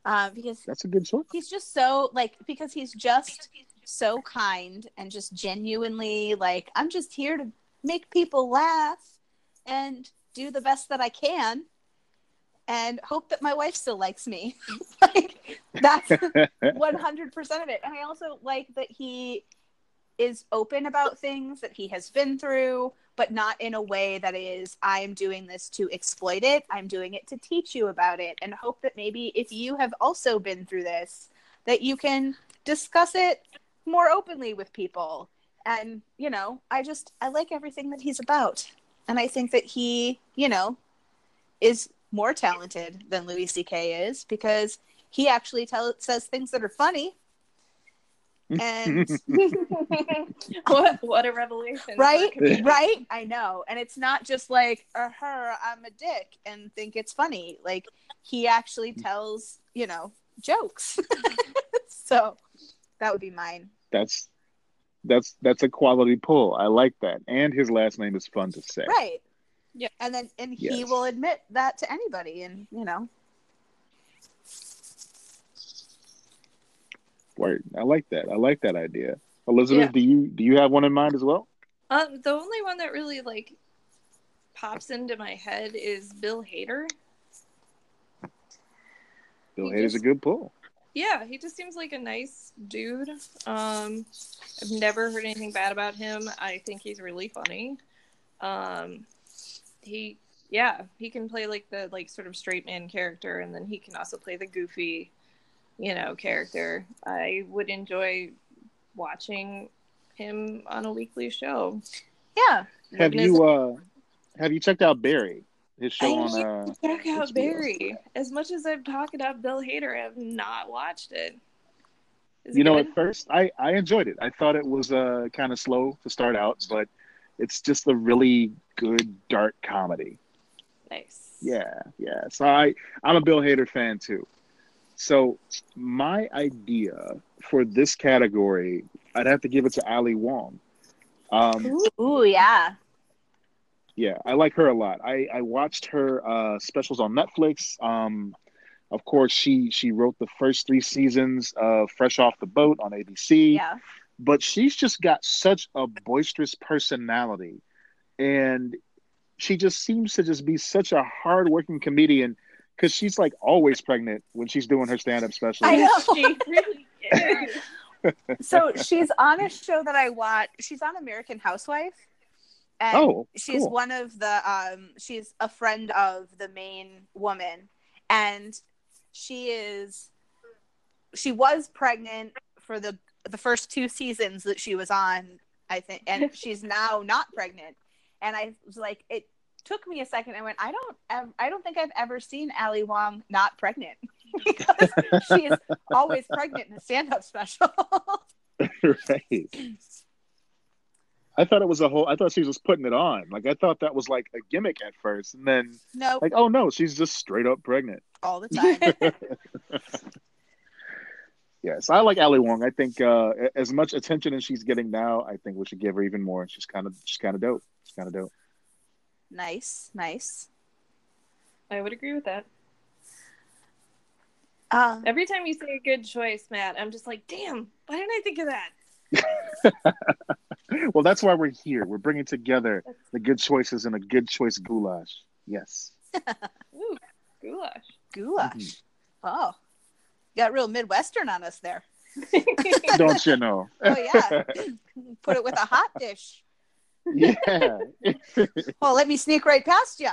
Uh, because That's a good choice. he's just so like because he's just so kind and just genuinely like I'm just here to make people laugh and do the best that I can and hope that my wife still likes me. like that's 100% of it. And I also like that he is open about things that he has been through, but not in a way that is, I'm doing this to exploit it. I'm doing it to teach you about it and hope that maybe if you have also been through this, that you can discuss it more openly with people. And, you know, I just, I like everything that he's about. And I think that he, you know, is more talented than Louis C.K. is because he actually tell, says things that are funny. And what what a revelation. right? for a comedian. right? I know. And it's not just like uh her i'm a dick and think it's funny. Like he actually tells you know jokes. So that would be mine. That's that's that's a quality pull. I like that, and his last name is fun to say. right. Yeah. and then and he will admit that to anybody and you know Word. I like that. I like that idea. Elizabeth, Yeah. do you do you have one in mind as well? Um, the only one that really like pops into my head is Bill Hader. Bill He Hader's a good pull. Yeah, he just seems like a nice dude. Um, I've never heard anything bad about him. I think he's really funny. Um, he, yeah, he can play like the like sort of straight man character, and then he can also play the goofy, you know, character. I would enjoy watching him on a weekly show. Yeah. Have you uh have you checked out Barry? His show I on uh check out HBO. Barry. As much as I've talked about Bill Hader, I have not watched it. Is it you know good? at first I I enjoyed it. I thought it was uh kind of slow to start out, but it's just a really good dark comedy. nice. Yeah, yeah. So I I'm a Bill Hader fan too. So my idea for this category, I'd have to give it to Ali Wong. Um, Ooh, yeah. yeah, I like her a lot. I I watched her uh, specials on Netflix. Um, of course, she she wrote the first three seasons of Fresh Off the Boat on ABC. Yeah. but she's just got such a boisterous personality and she just seems to just be such a hardworking comedian because she's like always pregnant when she's doing her stand-up specials. I know. She really is. So she's on a show that I watch. She's on American Housewife. And Oh, she's cool. one of the um she's a friend of the main woman and she is she was pregnant for the the first two seasons that she was on i think and she's now not pregnant and i was like it took me a second i went i don't ev- i don't think i've ever seen ali wong not pregnant because she is always pregnant in a stand-up special right. I thought it was a whole. I thought she was just putting it on. Like I thought that was like a gimmick at first, and then no like, oh no, she's just straight up pregnant. all the time Yes, I like Ali Wong. I think uh, as much attention as she's getting now, I think we should give her even more. She's kind of she's kind of dope. She's kind of dope. Nice nice I would agree with that. um, Every time you say a good choice, Matt, I'm just like, damn, why didn't I think of that? well, that's why we're here. We're bringing together the good choices and a good choice goulash. Yes. Ooh, goulash. goulash oh got real midwestern on us there Don't you know? Oh yeah. Put it with a hot dish. Yeah. Well, oh, let me sneak right past you.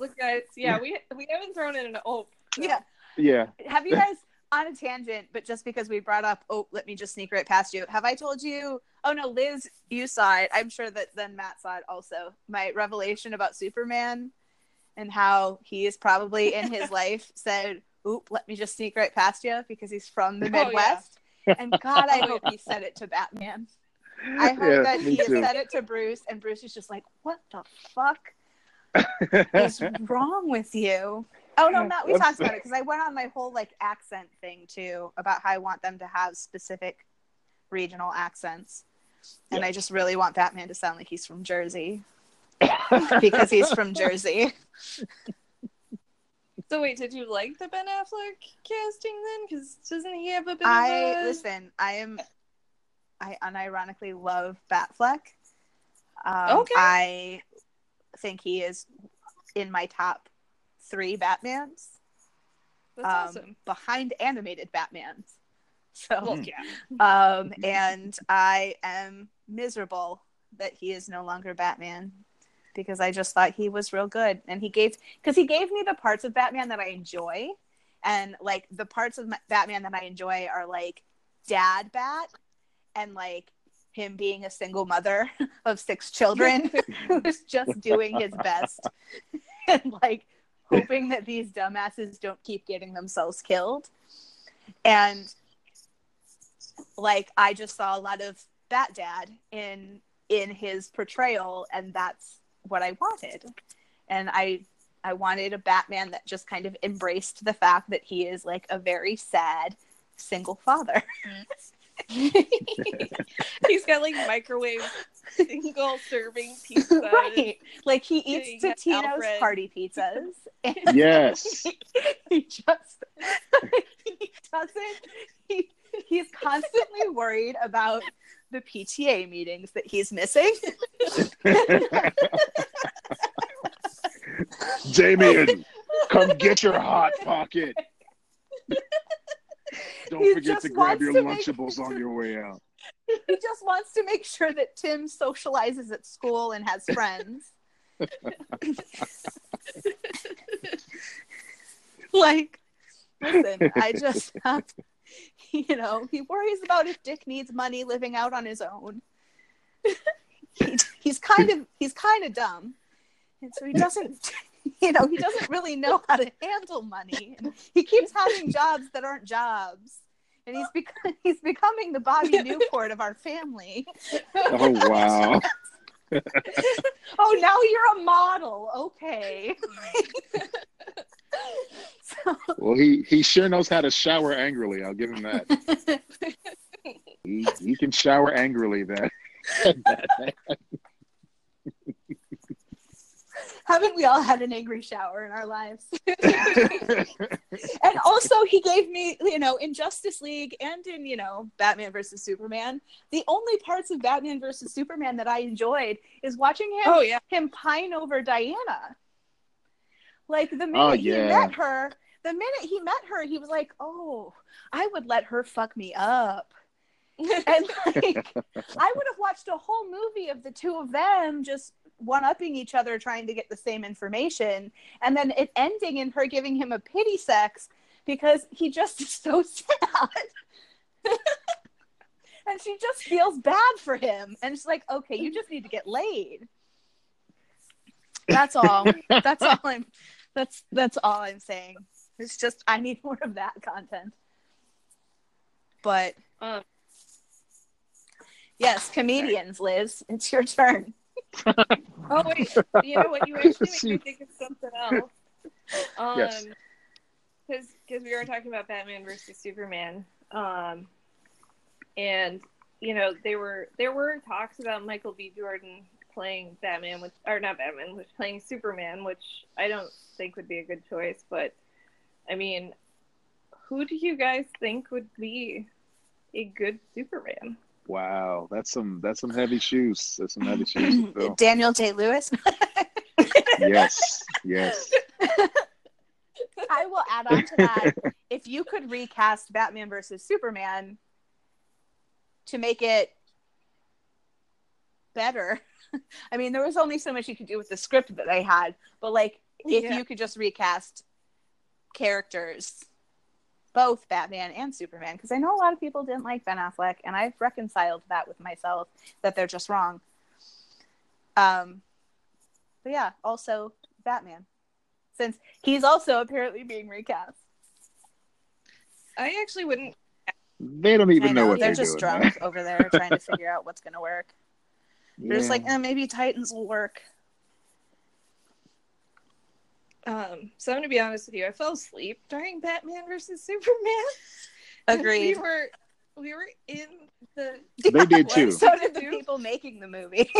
Look, guys, yeah, we we haven't thrown in an ope. so- Yeah. Yeah. Have you guys on a tangent, but just because we brought up, oh, let me just sneak right past you. Have I told you? Oh no, Liz, you saw it. I'm sure that then Matt saw it also. My revelation about Superman and how he is probably in his life said, "Oop, let me just sneak right past you" because he's from the Oh, yeah. Midwest. And God, I hope he said it to Batman. I hope Yeah, that he too. said it to Bruce, and Bruce is just like, "What the fuck is wrong with you?" Oh no, Matt, we That's- talked about it because I went on my whole like accent thing too about how I want them to have specific regional accents, and I just really want Batman to sound like he's from Jersey because he's from Jersey. So wait, did you like the Ben Affleck casting then? Because doesn't he have a bit I of a listen. I am. I unironically love Batfleck. Um, Okay. I think he is in my top three Batmans. That's um, awesome. behind animated Batmans. So, Well, yeah. um, and I am miserable that he is no longer Batman because I just thought he was real good, and he gave because he gave me the parts of Batman that I enjoy, and like the parts of Batman that I enjoy are like Dad Bat, and like him being a single mother of six children who's just doing his best, and like hoping that these dumbasses don't keep getting themselves killed, and like I just saw a lot of Bat Dad in in his portrayal, and that's what I wanted. And I I wanted a Batman that just kind of embraced the fact that he is like a very sad single father. Mm-hmm. He's got like microwave single serving pizza. right. Like he eats Doing Totino's Alfred. party pizzas. And yes. he just he doesn't he, he's constantly worried about the PTA meetings that he's missing. Damian, Come get your hot pocket. Don't He forget to grab your to make- Lunchables on your way out. he just wants to make sure that Tim socializes at school and has friends. like, listen, I just have, you know, he worries about if Dick needs money living out on his own. he, he's kind of he's kind of dumb, and so he doesn't. You know, he doesn't really know how to handle money. And he keeps having jobs that aren't jobs. And he's bec- he's becoming the Bobby Newport of our family. Oh wow. oh, now you're a model. Okay. so, Well, he he sure knows how to shower angrily. I'll give him that. He he can shower angrily. That. Haven't we all had an angry shower in our lives? and also, he gave me, you know, in Justice League and in, you know, Batman versus Superman, the only parts of Batman versus Superman that I enjoyed is watching him Oh yeah. him pine over Diana. Like the minute Oh, he met her, the minute he met her, he was like, "Oh, I would let her fuck me up." and like, I would have watched a whole movie of the two of them just one upping each other, trying to get the same information, and then it ending in her giving him a pity sex because he just is so sad. and she just feels bad for him. And she's like, okay, you just need to get laid. That's all. that's all I'm that's that's all I'm saying. It's just I need more of that content. But Um, yes, comedians, Liz, it's your turn. oh wait, you know what? You actually make me think of something else. Um, Yes. Because because we were talking about Batman versus Superman, um, and you know they were there were talks about Michael B. Jordan playing Batman, which or not Batman, which playing Superman, which I don't think would be a good choice. But I mean, who do you guys think would be a good Superman? Wow, that's some that's some heavy shoes. That's some heavy shoes. Daniel Day Lewis. Yes, yes. I will add on to that. if you could recast Batman versus Superman to make it better, I mean, there was only so much you could do with the script that they had, but like if Yeah. you could just recast characters, both Batman and Superman, because I know a lot of people didn't like Ben Affleck, and I've reconciled that with myself that they're just wrong. Um, but yeah, also Batman, since he's also apparently being recast. I actually wouldn't. They don't even know, know, what they're they're, just doing. drunk over there trying to figure out what's going to work. man. They're just like, eh, maybe Titans will work. Um, so I'm gonna be honest with you. I fell asleep during Batman versus Superman. Agreed. we were we were in the They did too. So did the people making the movie.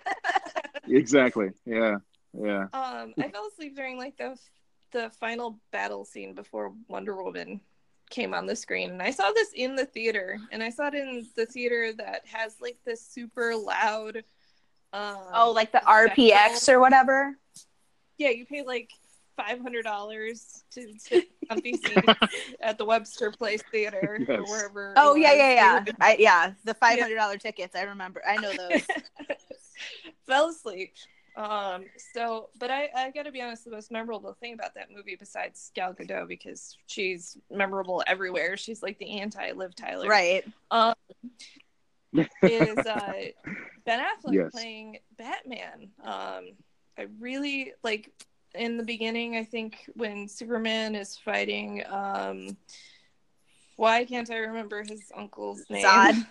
exactly. Yeah, yeah. um I fell asleep during like the the final battle scene before Wonder Woman came on the screen and I saw this in the theater and I saw it in the theater that has like this super loud um oh, like the RPX or whatever. Yeah you pay like five hundred dollars to sit comfy seats at the Webster Place Theater or wherever Oh yeah, yeah, yeah. I, yeah, the five hundred dollar tickets. I remember. I know those. fell asleep. Um, so, but I, I gotta be honest, the most memorable thing about that movie, besides Gal Gadot, because she's memorable everywhere, she's like the anti Liv Tyler, right. Um, is uh, Ben Affleck Yes. playing Batman. Um, I really like in the beginning. I think when Superman is fighting, um, why can't I remember his uncle's name? Zod.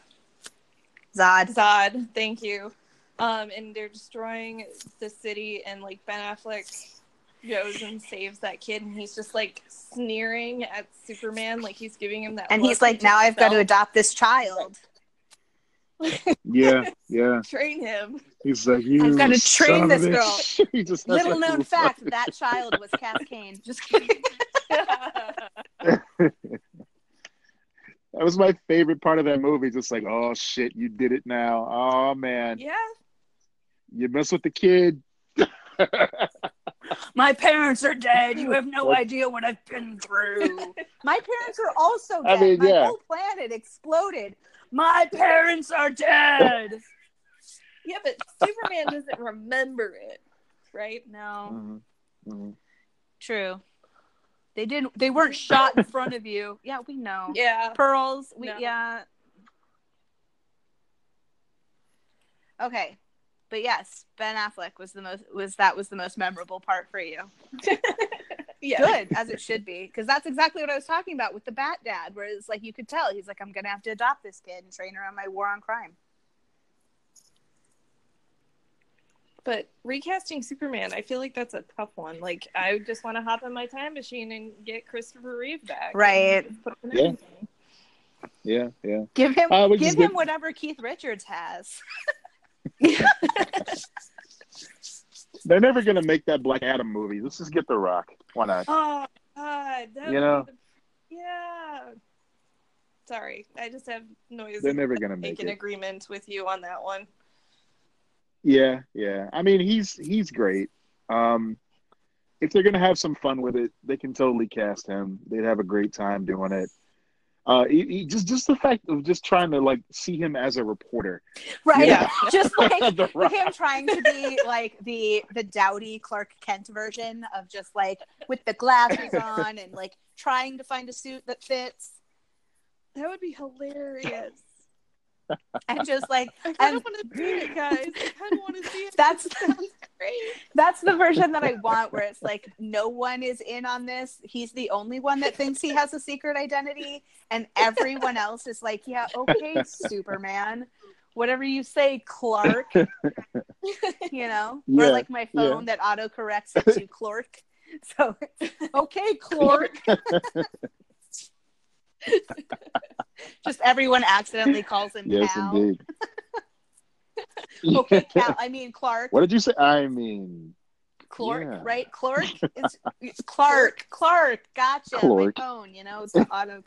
Zod. Zod, thank you. Um, and they're destroying the city, and like Ben Affleck goes and saves that kid, and he's just like sneering at Superman, like he's giving him that. And he's like, now just I've got to adopt this child. Yeah, yeah. train him. He's like, you. I've gotta train this girl. bitch." just Little known little- fact, that child was Cass Cain. Just kidding. That was my favorite part of that movie. Just like, oh shit, you did it now. Oh man, yeah, you mess with the kid. My parents are dead. You have no idea what I've been through. My parents are also I dead. mean, My yeah. whole planet exploded. My parents are dead. Yeah, but Superman doesn't remember it, right? No, Mhm. Mhm. true. They didn't. They weren't shot in front of you. Yeah, we know. Yeah. Pearls. We No. yeah. Okay, but yes, Ben Affleck was the most was that was the most memorable part for you. Yeah. Good as it should be, because that's exactly what I was talking about with the Bat Dad, where it's like you could tell he's like, I'm gonna have to adopt this kid and train her on my war on crime. But recasting Superman, I feel like that's a tough one. Like, I just want to hop in my time machine and get Christopher Reeve back. Right. And put him in Yeah. Yeah, yeah. Give him Uh, give him good. whatever Keith Richards has. They're never gonna make that Black Adam movie. Let's just get The Rock. Why not? Oh, God. You know? the- Yeah. Sorry. I just have noise. They're never gonna make make an it. agreement with you on that one. Yeah, yeah. I mean, he's he's great. Um, if they're gonna have some fun with it, they can totally cast him. They'd have a great time doing it. Uh, he, he- just just the fact of just trying to like see him as a reporter. Right. Yeah. Just like him trying to be like the the dowdy Clark Kent version of just like with the glasses on and like trying to find a suit that fits That would be hilarious. And just like I kind of want to see it, guys. I kind of want to see it. That's- great. that's the version that I want where it's like no one is in on this. He's the only one that thinks he has a secret identity and everyone else is like, yeah, okay, Superman. Whatever you say, Clark. You know? Yeah, or like my phone that auto corrects it to Clark. So okay, Clark. Just everyone accidentally calls him Yes, Cal. indeed. Okay, Cal. I mean Clark. What did you say? I mean, Clark, Yeah. right? Clark is Clark. Clark. Gotcha. Clark. My phone, you know, it's the auto.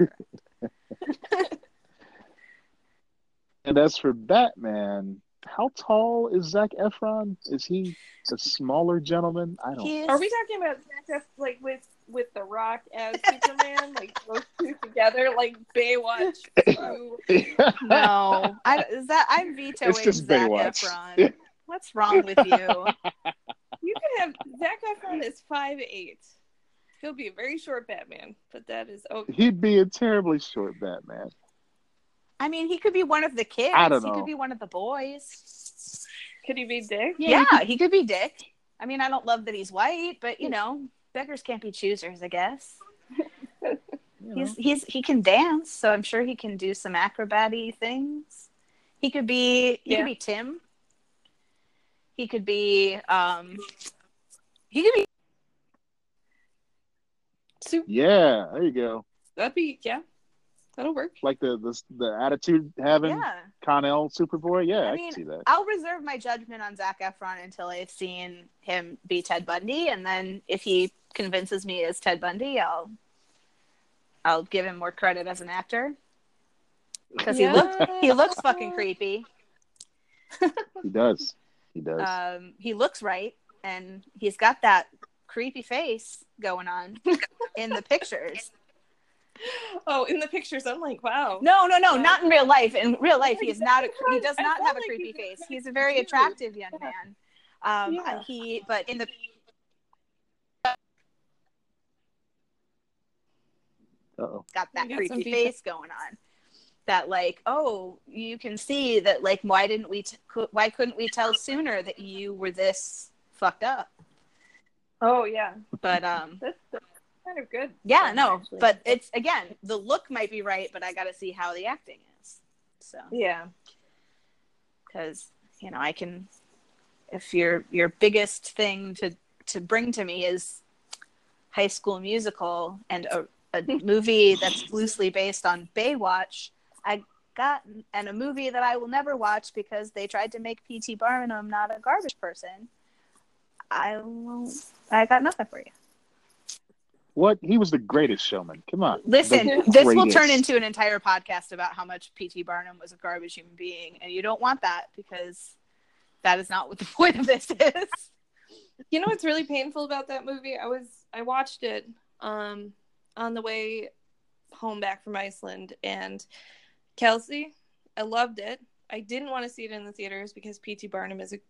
and as for Batman, how tall is Zac Efron? Is he a smaller gentleman? I don't. Is, Are we talking about Zac Ef- like with with The Rock as Superman, like those two together, like Baywatch? no, I is that I'm vetoing It's just Zac Baywatch. Efron. What's wrong with you? You can have Zac Efron is five eight. He'll be a very short Batman, but that is okay. He'd be a terribly short Batman. I mean, he could be one of the kids. I don't know. He could be one of the boys. Could he be Dick? Yeah, he could be Dick. I mean, I don't love that he's white, but you know, beggars can't be choosers, I guess. You know? He's he's he can dance, so I'm sure he can do some acrobaty things. He could be he Yeah. could be Tim. He could be um he could be Super. Yeah, there you go. That'd be yeah. That'll work. Like the the, the attitude having yeah. Conner Superboy. Yeah, I I, mean, can see that. I'll reserve my judgment on Zac Efron until I've seen him be Ted Bundy, and then if he convinces me as Ted Bundy, I'll I'll give him more credit as an actor because he looks he looks fucking creepy. He does. He does. Um, he looks right, and he's got that creepy face going on in the pictures. Oh, in the pictures, I'm like, wow. No, no, no, Yeah. not in real life. In real life, he is not a he does not felt have a creepy he face. He's a very attractive young man. Um, Yeah. he but in the Uh-oh. got that got creepy face going on. That like, oh, you can see that like, why didn't we? T- cou- why couldn't we tell sooner that you were this fucked up? Oh yeah, But um, that's, that's kind of good. yeah, no, actually. but it's again, the look might be right, but I got to see how the acting is. So yeah, because you know, I can. If your your biggest thing to to bring to me is High School Musical and a, a movie that's loosely based on Baywatch, I got and a movie that I will never watch because they tried to make P.T. Barnum not a garbage person. I won't. I got nothing for you. What? He was the greatest showman. Come on. Listen, this will turn into an entire podcast about how much P.T. Barnum was a garbage human being, and you don't want that because that is not what the point of this is. You know what's really painful about that movie? I was I watched it um on the way home back from Iceland and Kelsey, I loved it. I didn't want to see it in the theaters because P.T. Barnum is a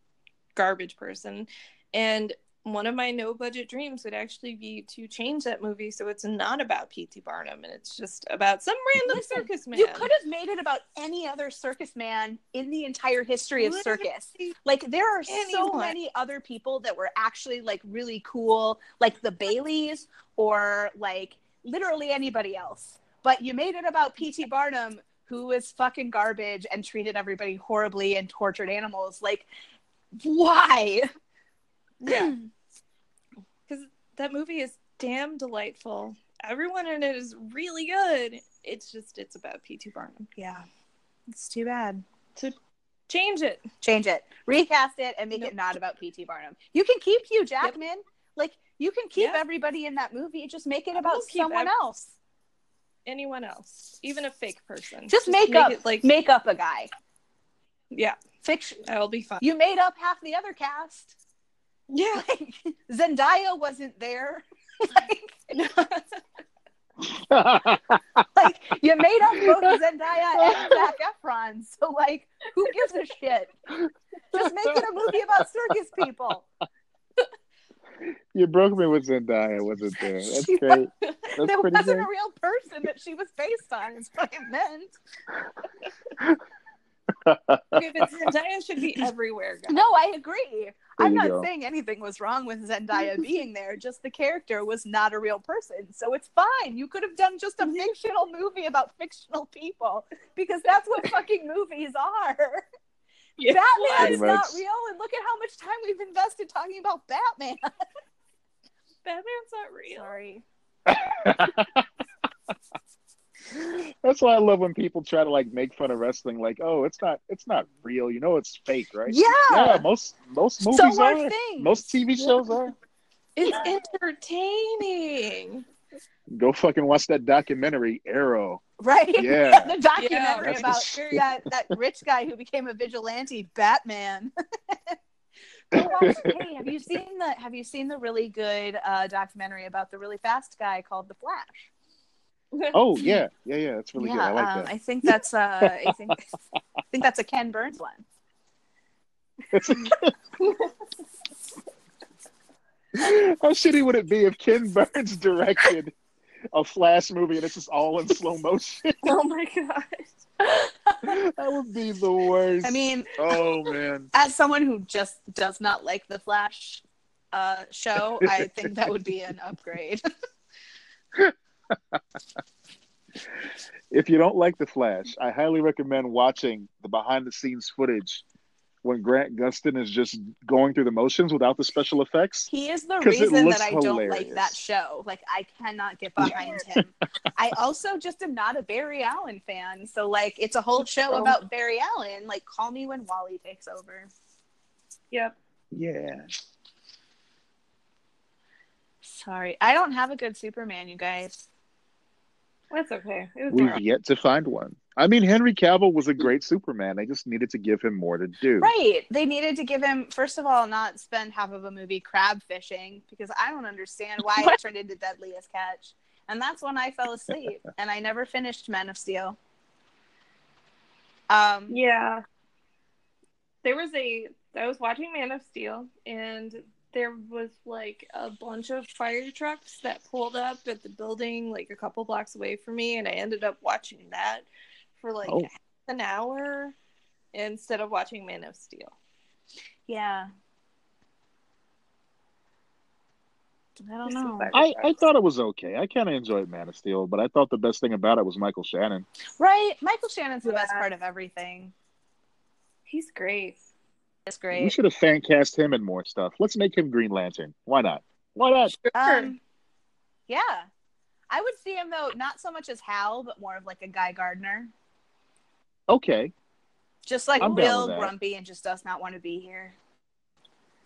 garbage person. And one of my no budget dreams would actually be to change that movie so it's not about P.T. Barnum and it's just about some random Listen, circus man. You could have made it about any other circus man in the entire history of circus. Like there are so many other people that were actually like really cool, like the Baileys or like literally anybody else. But you made it about P.T. Barnum, who was fucking garbage and treated everybody horribly and tortured animals. Like, why? Yeah. Because that movie is damn delightful. Everyone in it is really good. It's just, it's about P.T. Barnum. Yeah, it's too bad. So change it. Change it, recast it, and make Nope. it not about P.T. Barnum. You can keep Hugh Jackman. Like you can keep Yeah. everybody in that movie. Just make it about someone ev- else. Anyone else, even a fake person. Just, make, up, it like, make up a guy. yeah, Fiction. that'll be fun. You made up half the other cast. Yeah. Like Zendaya wasn't there. like, like you made up both Zendaya and Zac Efron. So like, who gives a shit? Just make it a movie about circus people. You broke me with Zendaya, wasn't there? That's She great. That's there pretty wasn't great. a real person that she was based on. Is what it meant. Okay, but Zendaya should be everywhere. Guys. No, I agree. There I'm not go. saying anything was wrong with Zendaya being there. Just the character was not a real person, so it's fine. You could have done just a fictional movie about fictional people because that's what fucking movies are. Yeah. Batman Pretty is not real, and look at how much time we've invested talking about Batman. Batman's not real. Sorry. That's why I love when people try to like make fun of wrestling. Like, oh, it's not, it's not real. You know, it's fake, right? Yeah. Yeah, most most movies so are are. Most TV shows are. It's entertaining. Go fucking watch that documentary, Arrow. right? Yeah. the documentary that's the about shit. that that rich guy who became a vigilante, Batman. Go watch- hey, have you seen the Have you seen the really good uh, documentary about the really fast guy called The Flash? Oh yeah, yeah, yeah. That's really good. I like um, that. I think that's uh, I think I think that's a Ken Burns one. How shitty would it be if Ken Burns directed a Flash movie and it's just all in slow motion? oh my god. that would be the worst. I mean, oh man. as someone who just does not like the Flash uh, show, I think that would be an upgrade. If you don't like The Flash, I highly recommend watching the behind the scenes footage when Grant Gustin is just going through the motions without the special effects. He is the reason that I don't like that show. Like I cannot get behind him. I also just am not a Barry Allen fan. So like it's a whole show Oh. about Barry Allen. Like call me when Wally takes over. Yep. Yeah. Sorry. I don't have a good Superman, you guys. That's okay. It was We've alright. yet to find one. I mean, Henry Cavill was a great Superman. They just needed to give him more to do. Right. They needed to give him first of all not spend half of a movie crab fishing because I don't understand why it turned into Deadliest Catch. And that's when I fell asleep and I never finished Men of Steel. Um Yeah. There was a I was watching Man of Steel and there was like a bunch of fire trucks that pulled up at the building like a couple blocks away from me and I ended up watching that for like Oh. an hour instead of watching Man of Steel. yeah. I don't know. I, I thought it was okay. I kind of enjoyed Man of Steel, but I thought the best thing about it was Michael Shannon. Right. Michael Shannon's the best part of everything. he's great. It's We should have fan cast him in more stuff. Let's make him Green Lantern. Why not? Why not? Sure. Um yeah. I would see him though not so much as Hal, but more of like a Guy Gardner. Okay. Just like I'm down real grumpy and just does not want to be here.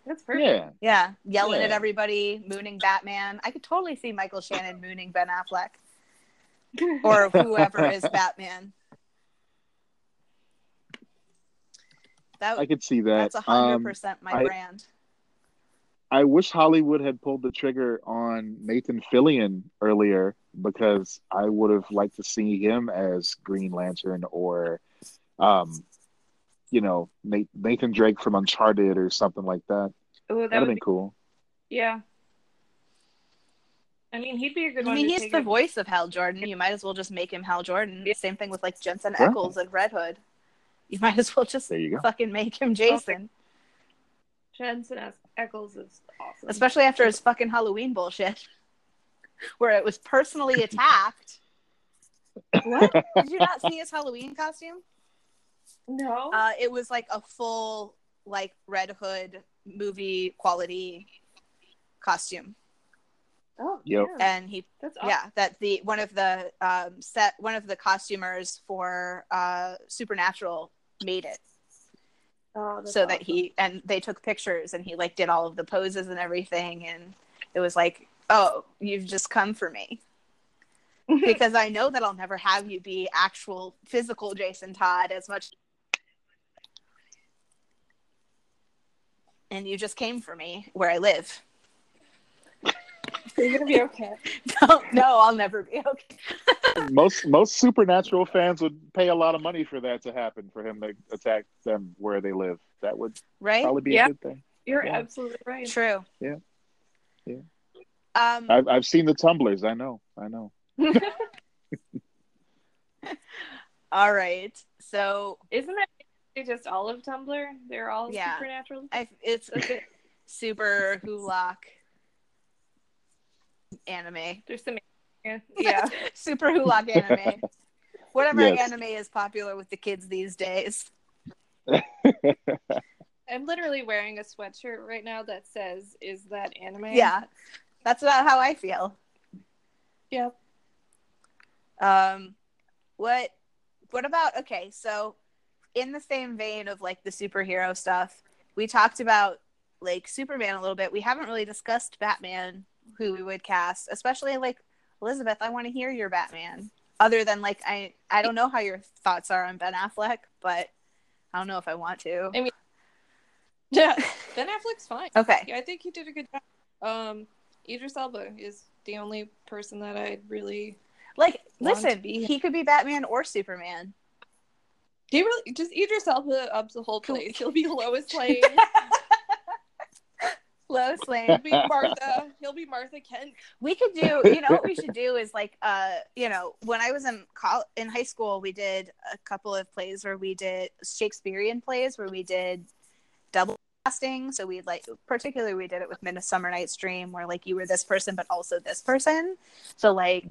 That's perfect. Yeah. Yeah, yelling at everybody, mooning Batman. I could totally see Michael Shannon mooning Ben Affleck or whoever is Batman. That I could see that. that's a hundred Um, percent my I- brand. I wish Hollywood had pulled the trigger on Nathan Fillion earlier because I would have liked to see him as Green Lantern or, um, you know, Nathan Drake from Uncharted or something like that. Oh, that That'd have would been be, cool. yeah. I mean, he'd be a good I mean, to he's the it- voice of Hal Jordan. You might as well just make him Hal Jordan. Yeah. Same thing with like Jensen Yeah. Ackles and Red Hood. You might as well just There you go. fucking make him Jason, Jensen Ackles is awesome. especially after his fucking Halloween bullshit, where it was personally attacked. What? Did you not see his Halloween costume? No. Uh, it was like a full like Red Hood movie quality costume, oh, Yep. yeah. and he That's awesome. yeah that the one of the um, set one of the costumers for uh, Supernatural made it Oh, that's so that awesome. he and they took pictures and he like did all of the poses and everything and it was like oh you've just come for me because I know that I'll never have you be actual physical Jason Todd as much and you just came for me where I live You're gonna be okay. no no I'll never be okay most most supernatural fans would pay a lot of money for that to happen for him to attack them where they live. That would right probably be Yeah. a good thing. You're Yeah. absolutely right. true Yeah. Yeah. um I've I've seen the Tumblrs. I know. I know. all right so Isn't that just all of Tumblr? They're all Yeah. supernatural. I it's Okay. Superwholock anime. There's some. Yeah. Superwholock anime. Whatever Yes. anime is popular with the kids these days. I'm literally wearing a sweatshirt right now that says, "Is that anime?" Yeah. That's about how I feel. Yep. Um what what about okay, so in the same vein of like the superhero stuff, we talked about like Superman a little bit. We haven't really discussed Batman, who we would cast, especially like Elizabeth, I want to hear your Batman. Other than like I I don't know how your thoughts are on Ben Affleck, but I don't know if I want to. I- mean, Yeah. Ben Affleck's fine. Okay. Yeah, I think he did a good job. Um, Idris Elba is the only person that I'd really. Like listen, be- he could be Batman or Superman. He really just Idris Elba ups the whole place. He'll be Lois Lane. Lois He'll be Martha. He'll be Martha Kent. We could do, you know, what we should do is like, uh, you know, when I was in col- in high school, we did a couple of plays where we did Shakespearean plays where we did double casting. So we like, particularly, we did it with Midsummer Night's Dream, where like you were this person but also this person. So like,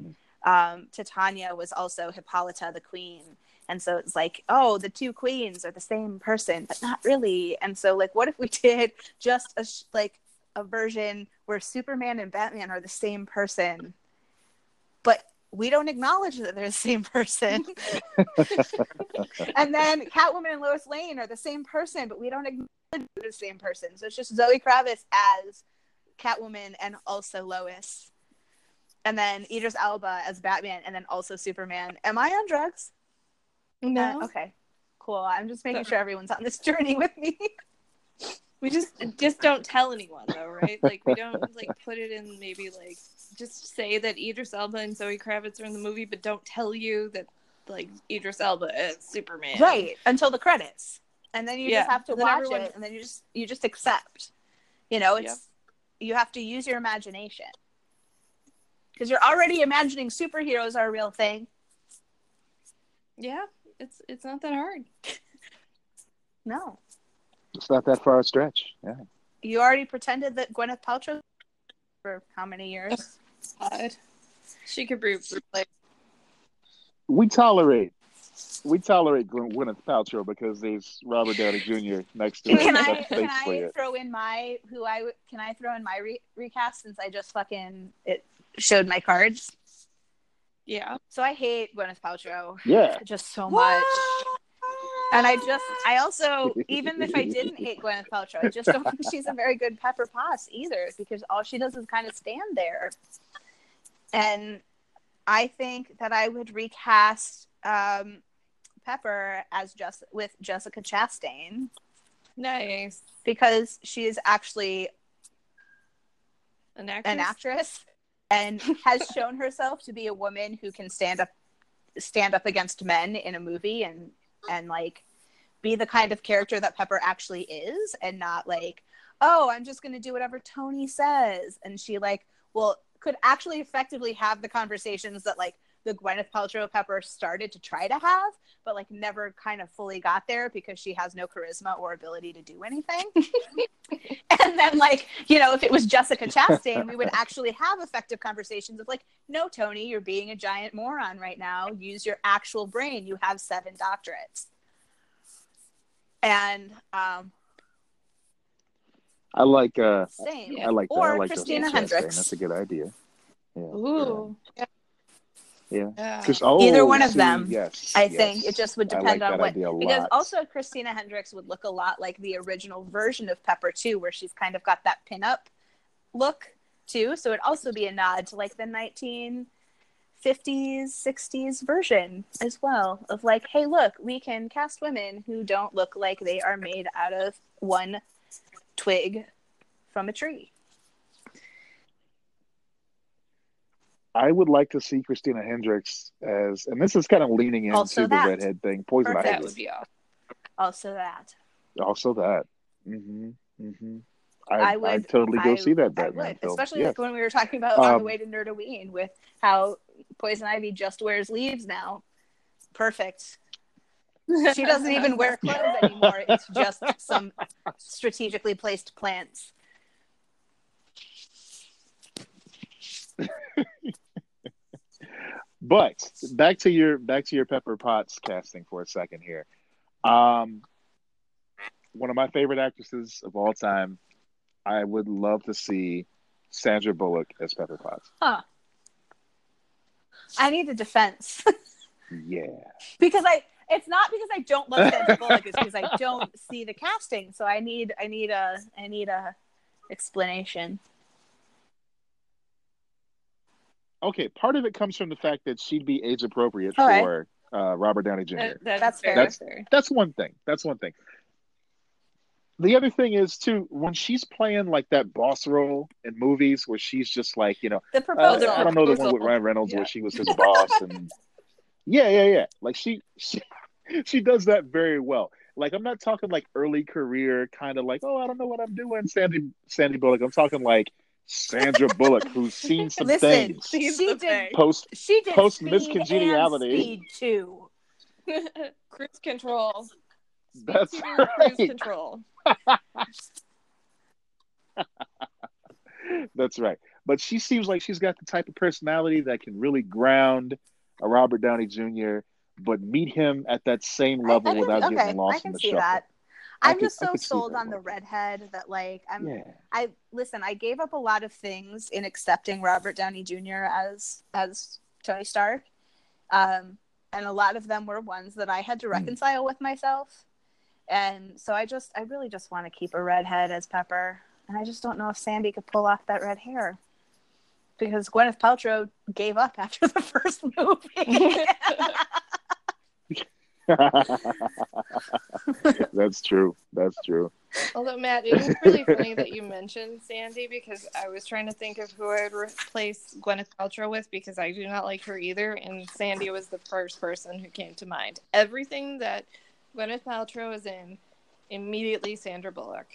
um, Titania was also Hippolyta the queen. And so it's like, oh, the two queens are the same person, but not really. And so, like, what if we did just a sh- like a version where Superman and Batman are the same person, but we don't acknowledge that they're the same person. and then Catwoman and Lois Lane are the same person, but we don't acknowledge they're the same person. So it's just Zoe Kravitz as Catwoman and also Lois. And then Idris Elba as Batman and then also Superman. Am I on drugs? No, Uh, okay. Cool. I'm just making So- sure everyone's on this journey with me. we just just don't tell anyone though, right? Like we don't like put it in maybe like just say that Idris Elba and Zoe Kravitz are in the movie, but don't tell you that like Idris Elba is Superman. right until the credits and then you Yeah, just have to and watch everyone- it and then you just you just accept you know it's you have to use your imagination because you're already imagining superheroes are a real thing Yeah, it's it's not that hard. no It's not that far a stretch. Yeah. you already pretended that gwyneth paltrow for how many years God. She could be like We tolerate. We tolerate Gwen- Gwyneth Paltrow because there's Robert Downey Jr. next to her. can i can i it. throw in my who i can i throw in my re- recast since i just fucking it showed my cards yeah. so i hate gwyneth paltrow Yeah. just so much And I just, I also, even if I didn't hate Gwyneth Paltrow, I just don't think she's a very good Pepper Potts either because all she does is kind of stand there. And I think that I would recast um, Pepper as just with Jessica Chastain Nice. because she is actually An actress. an actress and has shown herself to be a woman who can stand up stand up against men in a movie and and like be the kind of character that Pepper actually is and not like oh I'm just going to do whatever Tony says. And she like well could actually effectively have the conversations that like the Gwyneth Paltrow Pepper started to try to have but like never kind of fully got there because she has no charisma or ability to do anything and then like you know if it was jessica chastain we would actually have effective conversations of like no tony you're being a giant moron right now use your actual brain you have seven doctorates and um I like uh same I like that. or I like christina Jessica hendricks That's a good idea. Yeah. Ooh. Yeah. Yeah. Yeah. 'Cause- oh, Either one of see, them, Yes. i yes. think it just would depend like on what because lot. also christina hendricks would look a lot like the original version of pepper too where she's kind of got that pinup look too so it'd also be a nod to like the 1950s 60s version as well of like hey look we can cast women who don't look like they are made out of one twig from a tree I would like to see Christina Hendricks as, and this is kind of leaning into Also the that. redhead thing. Poison Perfect. that Ivy. would be awesome. also that Also that. hmm hmm I, I I would totally go I- see that I Batman would, film. especially Yes. like when we were talking about on the Um, way to Nerdoween with how Poison Ivy just wears leaves now. Perfect. She doesn't even wear clothes anymore. It's just some strategically placed plants. But back to your back to your Pepper Potts casting for a second here. Um, one of my favorite actresses of all time. I would love to see Sandra Bullock as Pepper Potts. Huh. I need a defense Yeah. because I. It's not because I don't love Sandra Bullock. It's because I don't see the casting. So I need. I need a. I need a explanation. Okay, part of it comes from the fact that she'd be age appropriate All right. for uh, Robert Downey Jr. That- that's, That's fair. fair. That's fair. That's one thing. That's one thing. The other thing is too when she's playing like that boss role in movies where she's just like you know The uh, proposal. I don't know the one with Ryan Reynolds Yeah. where she was his boss and yeah yeah yeah like she she she does that very well. Like I'm not talking like early career kind of like oh I don't know what I'm doing Sandy Sandy Bullock. I'm talking like Sandra Bullock who's seen some Listen, things she Seems did. thing. post She did Post Speed Miss Congeniality. and Speed 2. cruise control. That's Speed 2 right. Cruise control. That's right. But she seems like she's got the type of personality that can really ground a Robert Downey Jr., but meet him at that same level I, I can, without okay, getting I lost in the see shuffle. that. I'm could- just so sold on the redhead that like I'm Yeah. I listen, I gave up a lot of things in accepting Robert Downey Jr. as as Tony Stark. Um and a lot of them were ones that I had to Hmm. reconcile with myself. And so I just I really just want to keep a redhead as Pepper. And I just don't know if Sandy could pull off that red hair. Because Gwyneth Paltrow gave up after the first movie. That's true. That's true. Although Matt, it is really funny that you mentioned Sandy because I was trying to think of who I'd replace Gwyneth Paltrow with because I do not like her either, and Sandy was the first person who came to mind. Everything that Gwyneth Paltrow is in, immediately Sandra Bullock.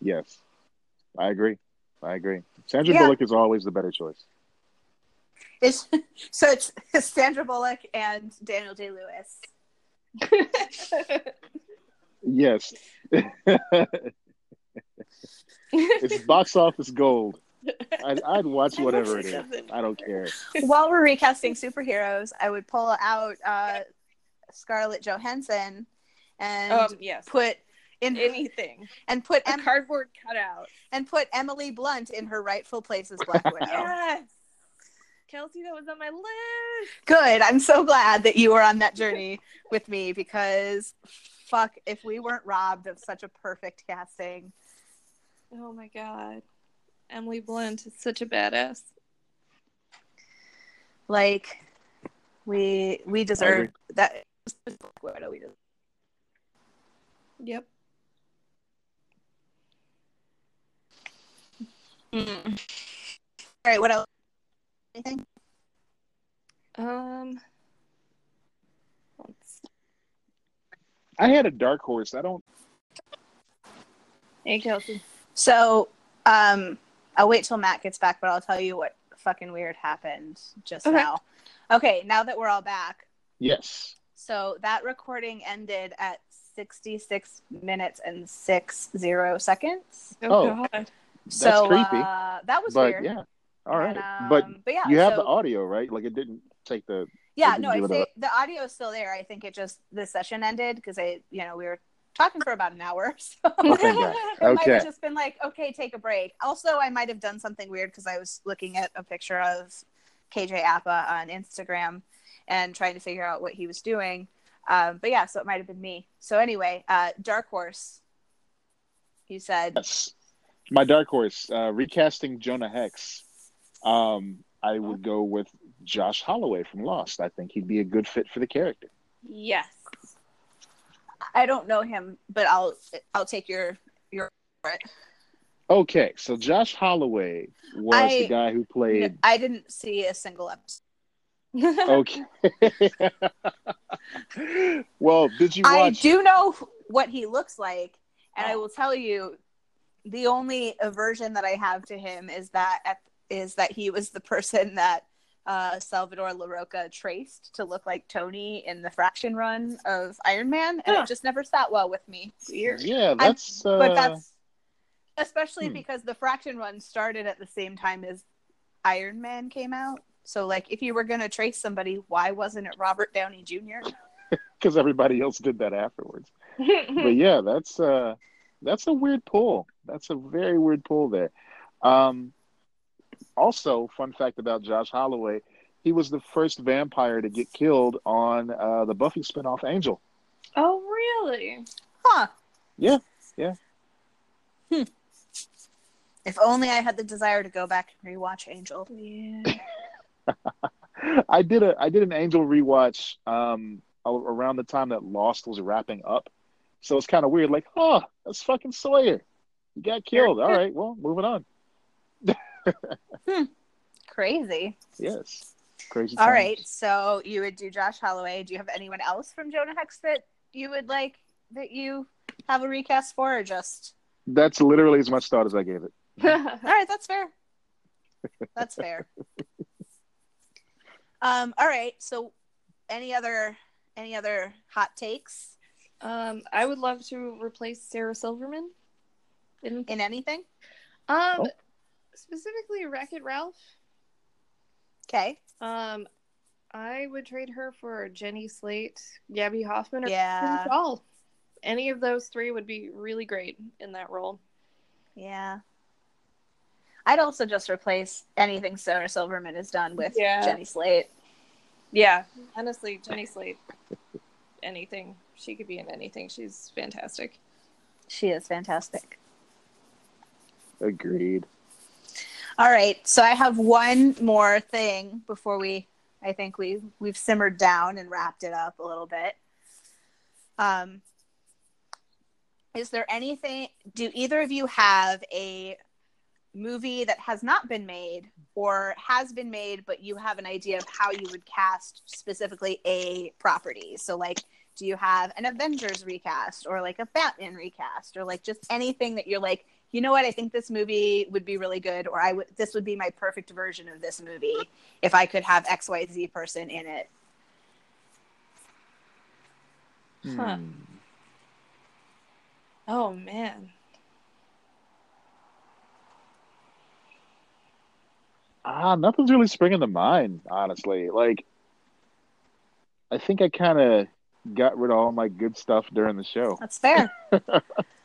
Yes. I agree. I agree. Sandra Yeah. Bullock is always the better choice. It's, so it's Sandra Bullock and Daniel Day Lewis. Yes. it's box office gold. I'd, I'd watch whatever hope it she is. doesn't. I don't care. While we're recasting superheroes, I would pull out uh, Scarlett Johansson and um, yes, put in anything. and put A em- cardboard cutout. and put Emily Blunt in her rightful place as Black Widow. Yes, Kelsey, that was on my list. Good. I'm so glad that you were on that journey with me because fuck if we weren't robbed of such a perfect casting. Oh my god, Emily Blunt is such a badass. Like we we deserve that we deserve. Yep. Hmm. All right, what else? Anything? Um. let's- I had a dark horse. I don't. Hey, Kelsey. So, um, I'll wait till Matt gets back, but I'll tell you what fucking weird happened just Okay. now. Okay, now that we're all back. Yes. So that recording ended at 66 minutes and six zero seconds. Oh, Oh. God. So creepy. Uh, that was But weird. yeah. All right. And, but um, but yeah, you have so- the audio, right? Like it didn't take the. Yeah, no, I say the audio is still there. I think it just the session ended because I, you know, we were talking for about an hour. So God. it might have just been like, okay, take a break. Also, I might have done something weird because I was looking at a picture of KJ Apa on Instagram and trying to figure out what he was doing. Um, but yeah, so it might have been me. So anyway, uh, Dark Horse. You said Yes. My dark horse, uh, recasting Jonah Hex. Um, I would go with Josh Holloway from Lost. I think he'd be a good fit for the character. Yes. I don't know him, but I'll I'll take your your. Okay, so Josh Holloway was I- the guy who played. I didn't see a single episode. Okay. well, did you I do know what he looks like, and I will tell you, the only aversion that I have to him is that at, is that he was the person that uh, Salvador Larroca traced to look like Tony in the Fraction run of Iron Man, and Huh. it just never sat well with me. Weird. Yeah, that's. uh, But that's especially hmm. because the Fraction run started at the same time as Iron Man came out. So, like, if you were going to trace somebody, why wasn't it Robert Downey Jr.? because everybody else did that afterwards. but yeah, that's uh that's a weird pull. That's a very weird pull there. Um also, fun fact about Josh Holloway, he was the first vampire to get killed on uh the Buffy spinoff Angel. oh, really? Huh. Yeah, yeah. Hmm. If only I had the desire to go back and rewatch Angel. Yeah. I did a I did an Angel rewatch um around the time that Lost was wrapping up. So it's kind of weird like, "Oh, that's fucking Sawyer. He got killed. All right, well, moving on." Crazy. Yes. Crazy. All times. right. So you would do Josh Holloway. Do you have anyone else from Jonah Hex that you would like that you have a recast for, or just? That's literally as much thought as I gave it. All right, that's fair. That's fair. um. All right. So, any other any other hot takes um, I would love to replace Sarah Silverman. In, in anything? um, Oh. Specifically Wreck It Ralph. Okay. Um, I would trade her for Jenny Slate, Gaby Hoffmann, or Yeah. Kristen Schaal. Any of those three would be really great in that role. Yeah. I'd also just replace anything Sarah Silverman has done with Yeah. Jenny Slate. Yeah, honestly, Jenny Slate. Anything she could be in anything. She's fantastic. She is fantastic. Agreed. All right, so I have one more thing before we. I think we we've simmered down and wrapped it up a little bit. Um, is there anything? Do either of you have a movie that has not been made or has been made, but you have an idea of how you would cast specifically a property? So, like, do you have an Avengers recast or like a Batman recast or like just anything that you're like, you know what, I think this movie would be really good, or I would this would be my perfect version of this movie if I could have XYZ person in it. Huh. Hmm. Oh man. Ah, nothing's really springing to mind, honestly. Like, I think I kind of got rid of all my good stuff during the show. That's fair.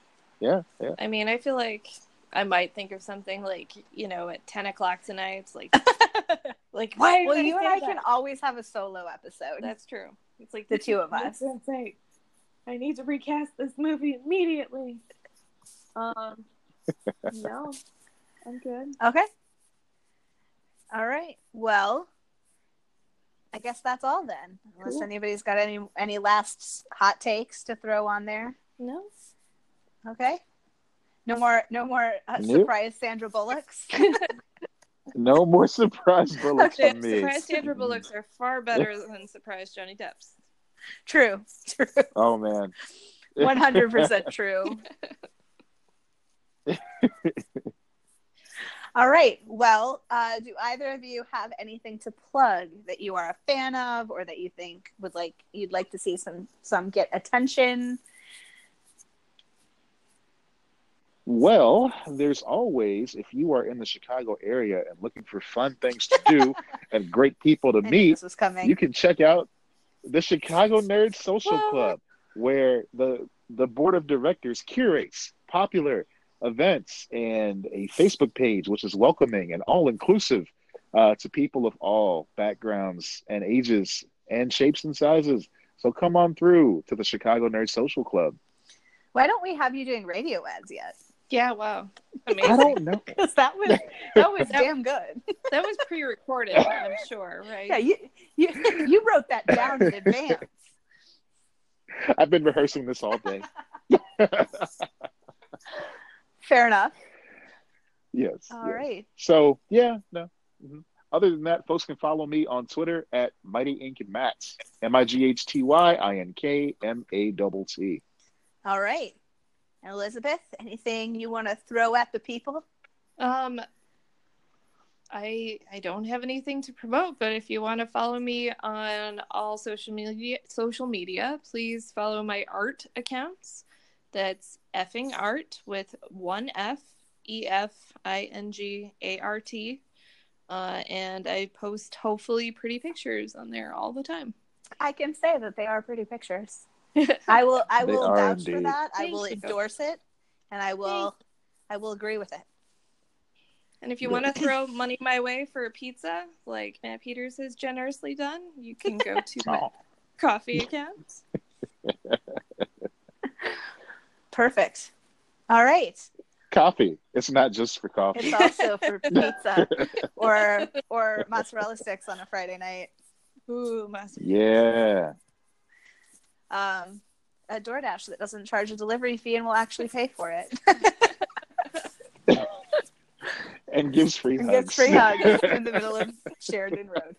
Yeah, yeah. I mean, I feel like I might think of something like, you know, at ten o'clock tonight. It's like, like why? well, you and I that? can always have a solo episode. That's true. It's like The this two of us. Sensei. I need to recast this movie immediately. Um, no, I'm good. Okay. All right. Well, I guess that's all then. Unless Cool. anybody's got any any last hot takes to throw on there. No. Okay. No more, no more uh, Nope. surprise Sandra Bullocks. No more surprise bullets The from me. surprise Sandra Bullocks are far better than surprise Johnny Depp's. true, true, Oh man. one hundred percent true. All right. Well, uh, do either of you have anything to plug that you are a fan of, or that you think would like you'd like to see some some get attention? Well, there's always, if you are in the Chicago area and looking for fun things to do and great people to I meet, this was coming. you can check out the Chicago Nerd Social What? Club, where the the board of directors curates popular events and a Facebook page which is welcoming and all inclusive uh, to people of all backgrounds and ages and shapes and sizes. So come on through to the Chicago Nerd Social Club. Why don't we have you doing radio ads yet? Yeah, wow. I don't know. Because that was that was damn good. That was pre-recorded, I'm sure, right? Yeah, you you you wrote that down in advance. I've been rehearsing this all day. Fair enough. yes. All yes. right. So yeah, no. Mhm. Other than that, folks can follow me on Twitter at Mighty Ink and Mats. M I G H T Y I N K M A double T. All right. Elizabeth, anything you want to throw at the people? Um, I I don't have anything to promote, but if you want to follow me on all social media, social media, please follow my art accounts. That's effing art with one F E F I N G A R T, uh, and I post hopefully pretty pictures on there all the time. I can say that they are pretty pictures. I will I will are vouch for indeed. that. I will you. endorse it and I will I will agree with it. And if you want to throw money my way for a pizza, like Matt Peters has generously done, you can go to my Oh. Ko-fi account. Perfect. All right. Ko-fi. It's not just for coffee. It's also for pizza or or mozzarella sticks on a Friday night. Ooh, must yeah. Um a DoorDash that doesn't charge a delivery fee and will actually pay for it. And gives free and hugs. gets free hugs in the middle of Sheridan Road.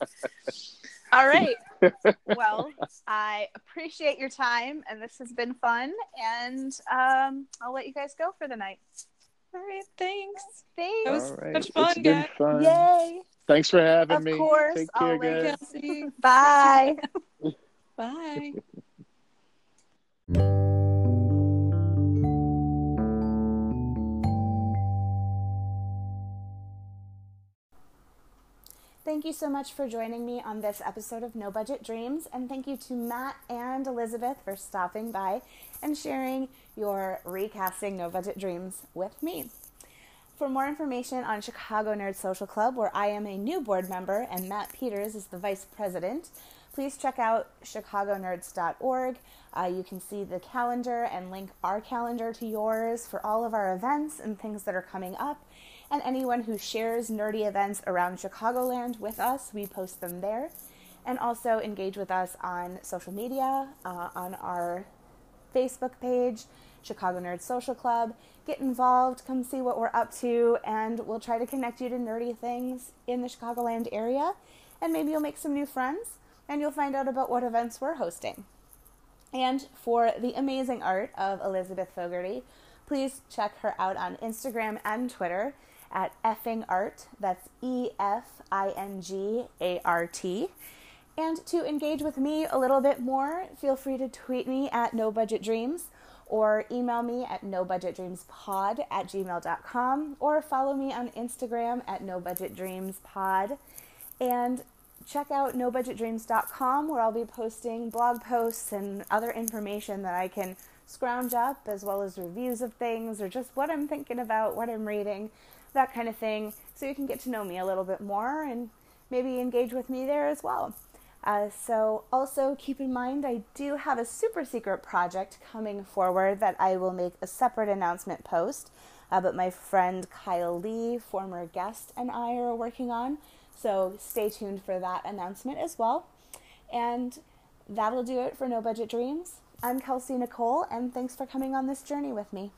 All right. Well, I appreciate your time, and this has been fun. And um, I'll let you guys go for the night. All right, thanks. Thanks. That was All right. much It's fun, been guys. fun. Yay! Thanks for having Of me. Of course, Take care, always. guys. Bye. Bye. Thank you so much for joining me on this episode of No Budget Dreams, and thank you to Matt and Elizabeth for stopping by and sharing your recasting No Budget Dreams with me. For more information on Chicago Nerd Social Club, where I am a new board member and Matt Peters is the vice president, please check out chicagonerds.org. Uh, you can see the calendar and link our calendar to yours for all of our events and things that are coming up. And anyone who shares nerdy events around Chicagoland with us, we post them there. And also engage with us on social media, uh, on our Facebook page, Chicago Nerd Social Club. Get involved, come see what we're up to, and we'll try to connect you to nerdy things in the Chicagoland area. And maybe you'll make some new friends and you'll find out about what events we're hosting. And for the amazing art of Elizabeth Fogarty, please check her out on Instagram and Twitter at effing art. That's E F I N G A R T. And to engage with me a little bit more, feel free to tweet me at No Budget Dreams or email me at nobudgetdreamspod at gmail.com or follow me on Instagram at nobudgetdreamspod. And check out nobudgetdreams.com where I'll be posting blog posts and other information that I can scrounge up as well as reviews of things or just what I'm thinking about, what I'm reading, that kind of thing, so you can get to know me a little bit more and maybe engage with me there as well. Uh, so, also keep in mind, I do have a super secret project coming forward that I will make a separate announcement post. Uh, but my friend Kyle Lee, former guest, and I are working on. So, stay tuned for that announcement as well. And that'll do it for No Budget Dreams. I'm Kelsey Nicole, and thanks for coming on this journey with me.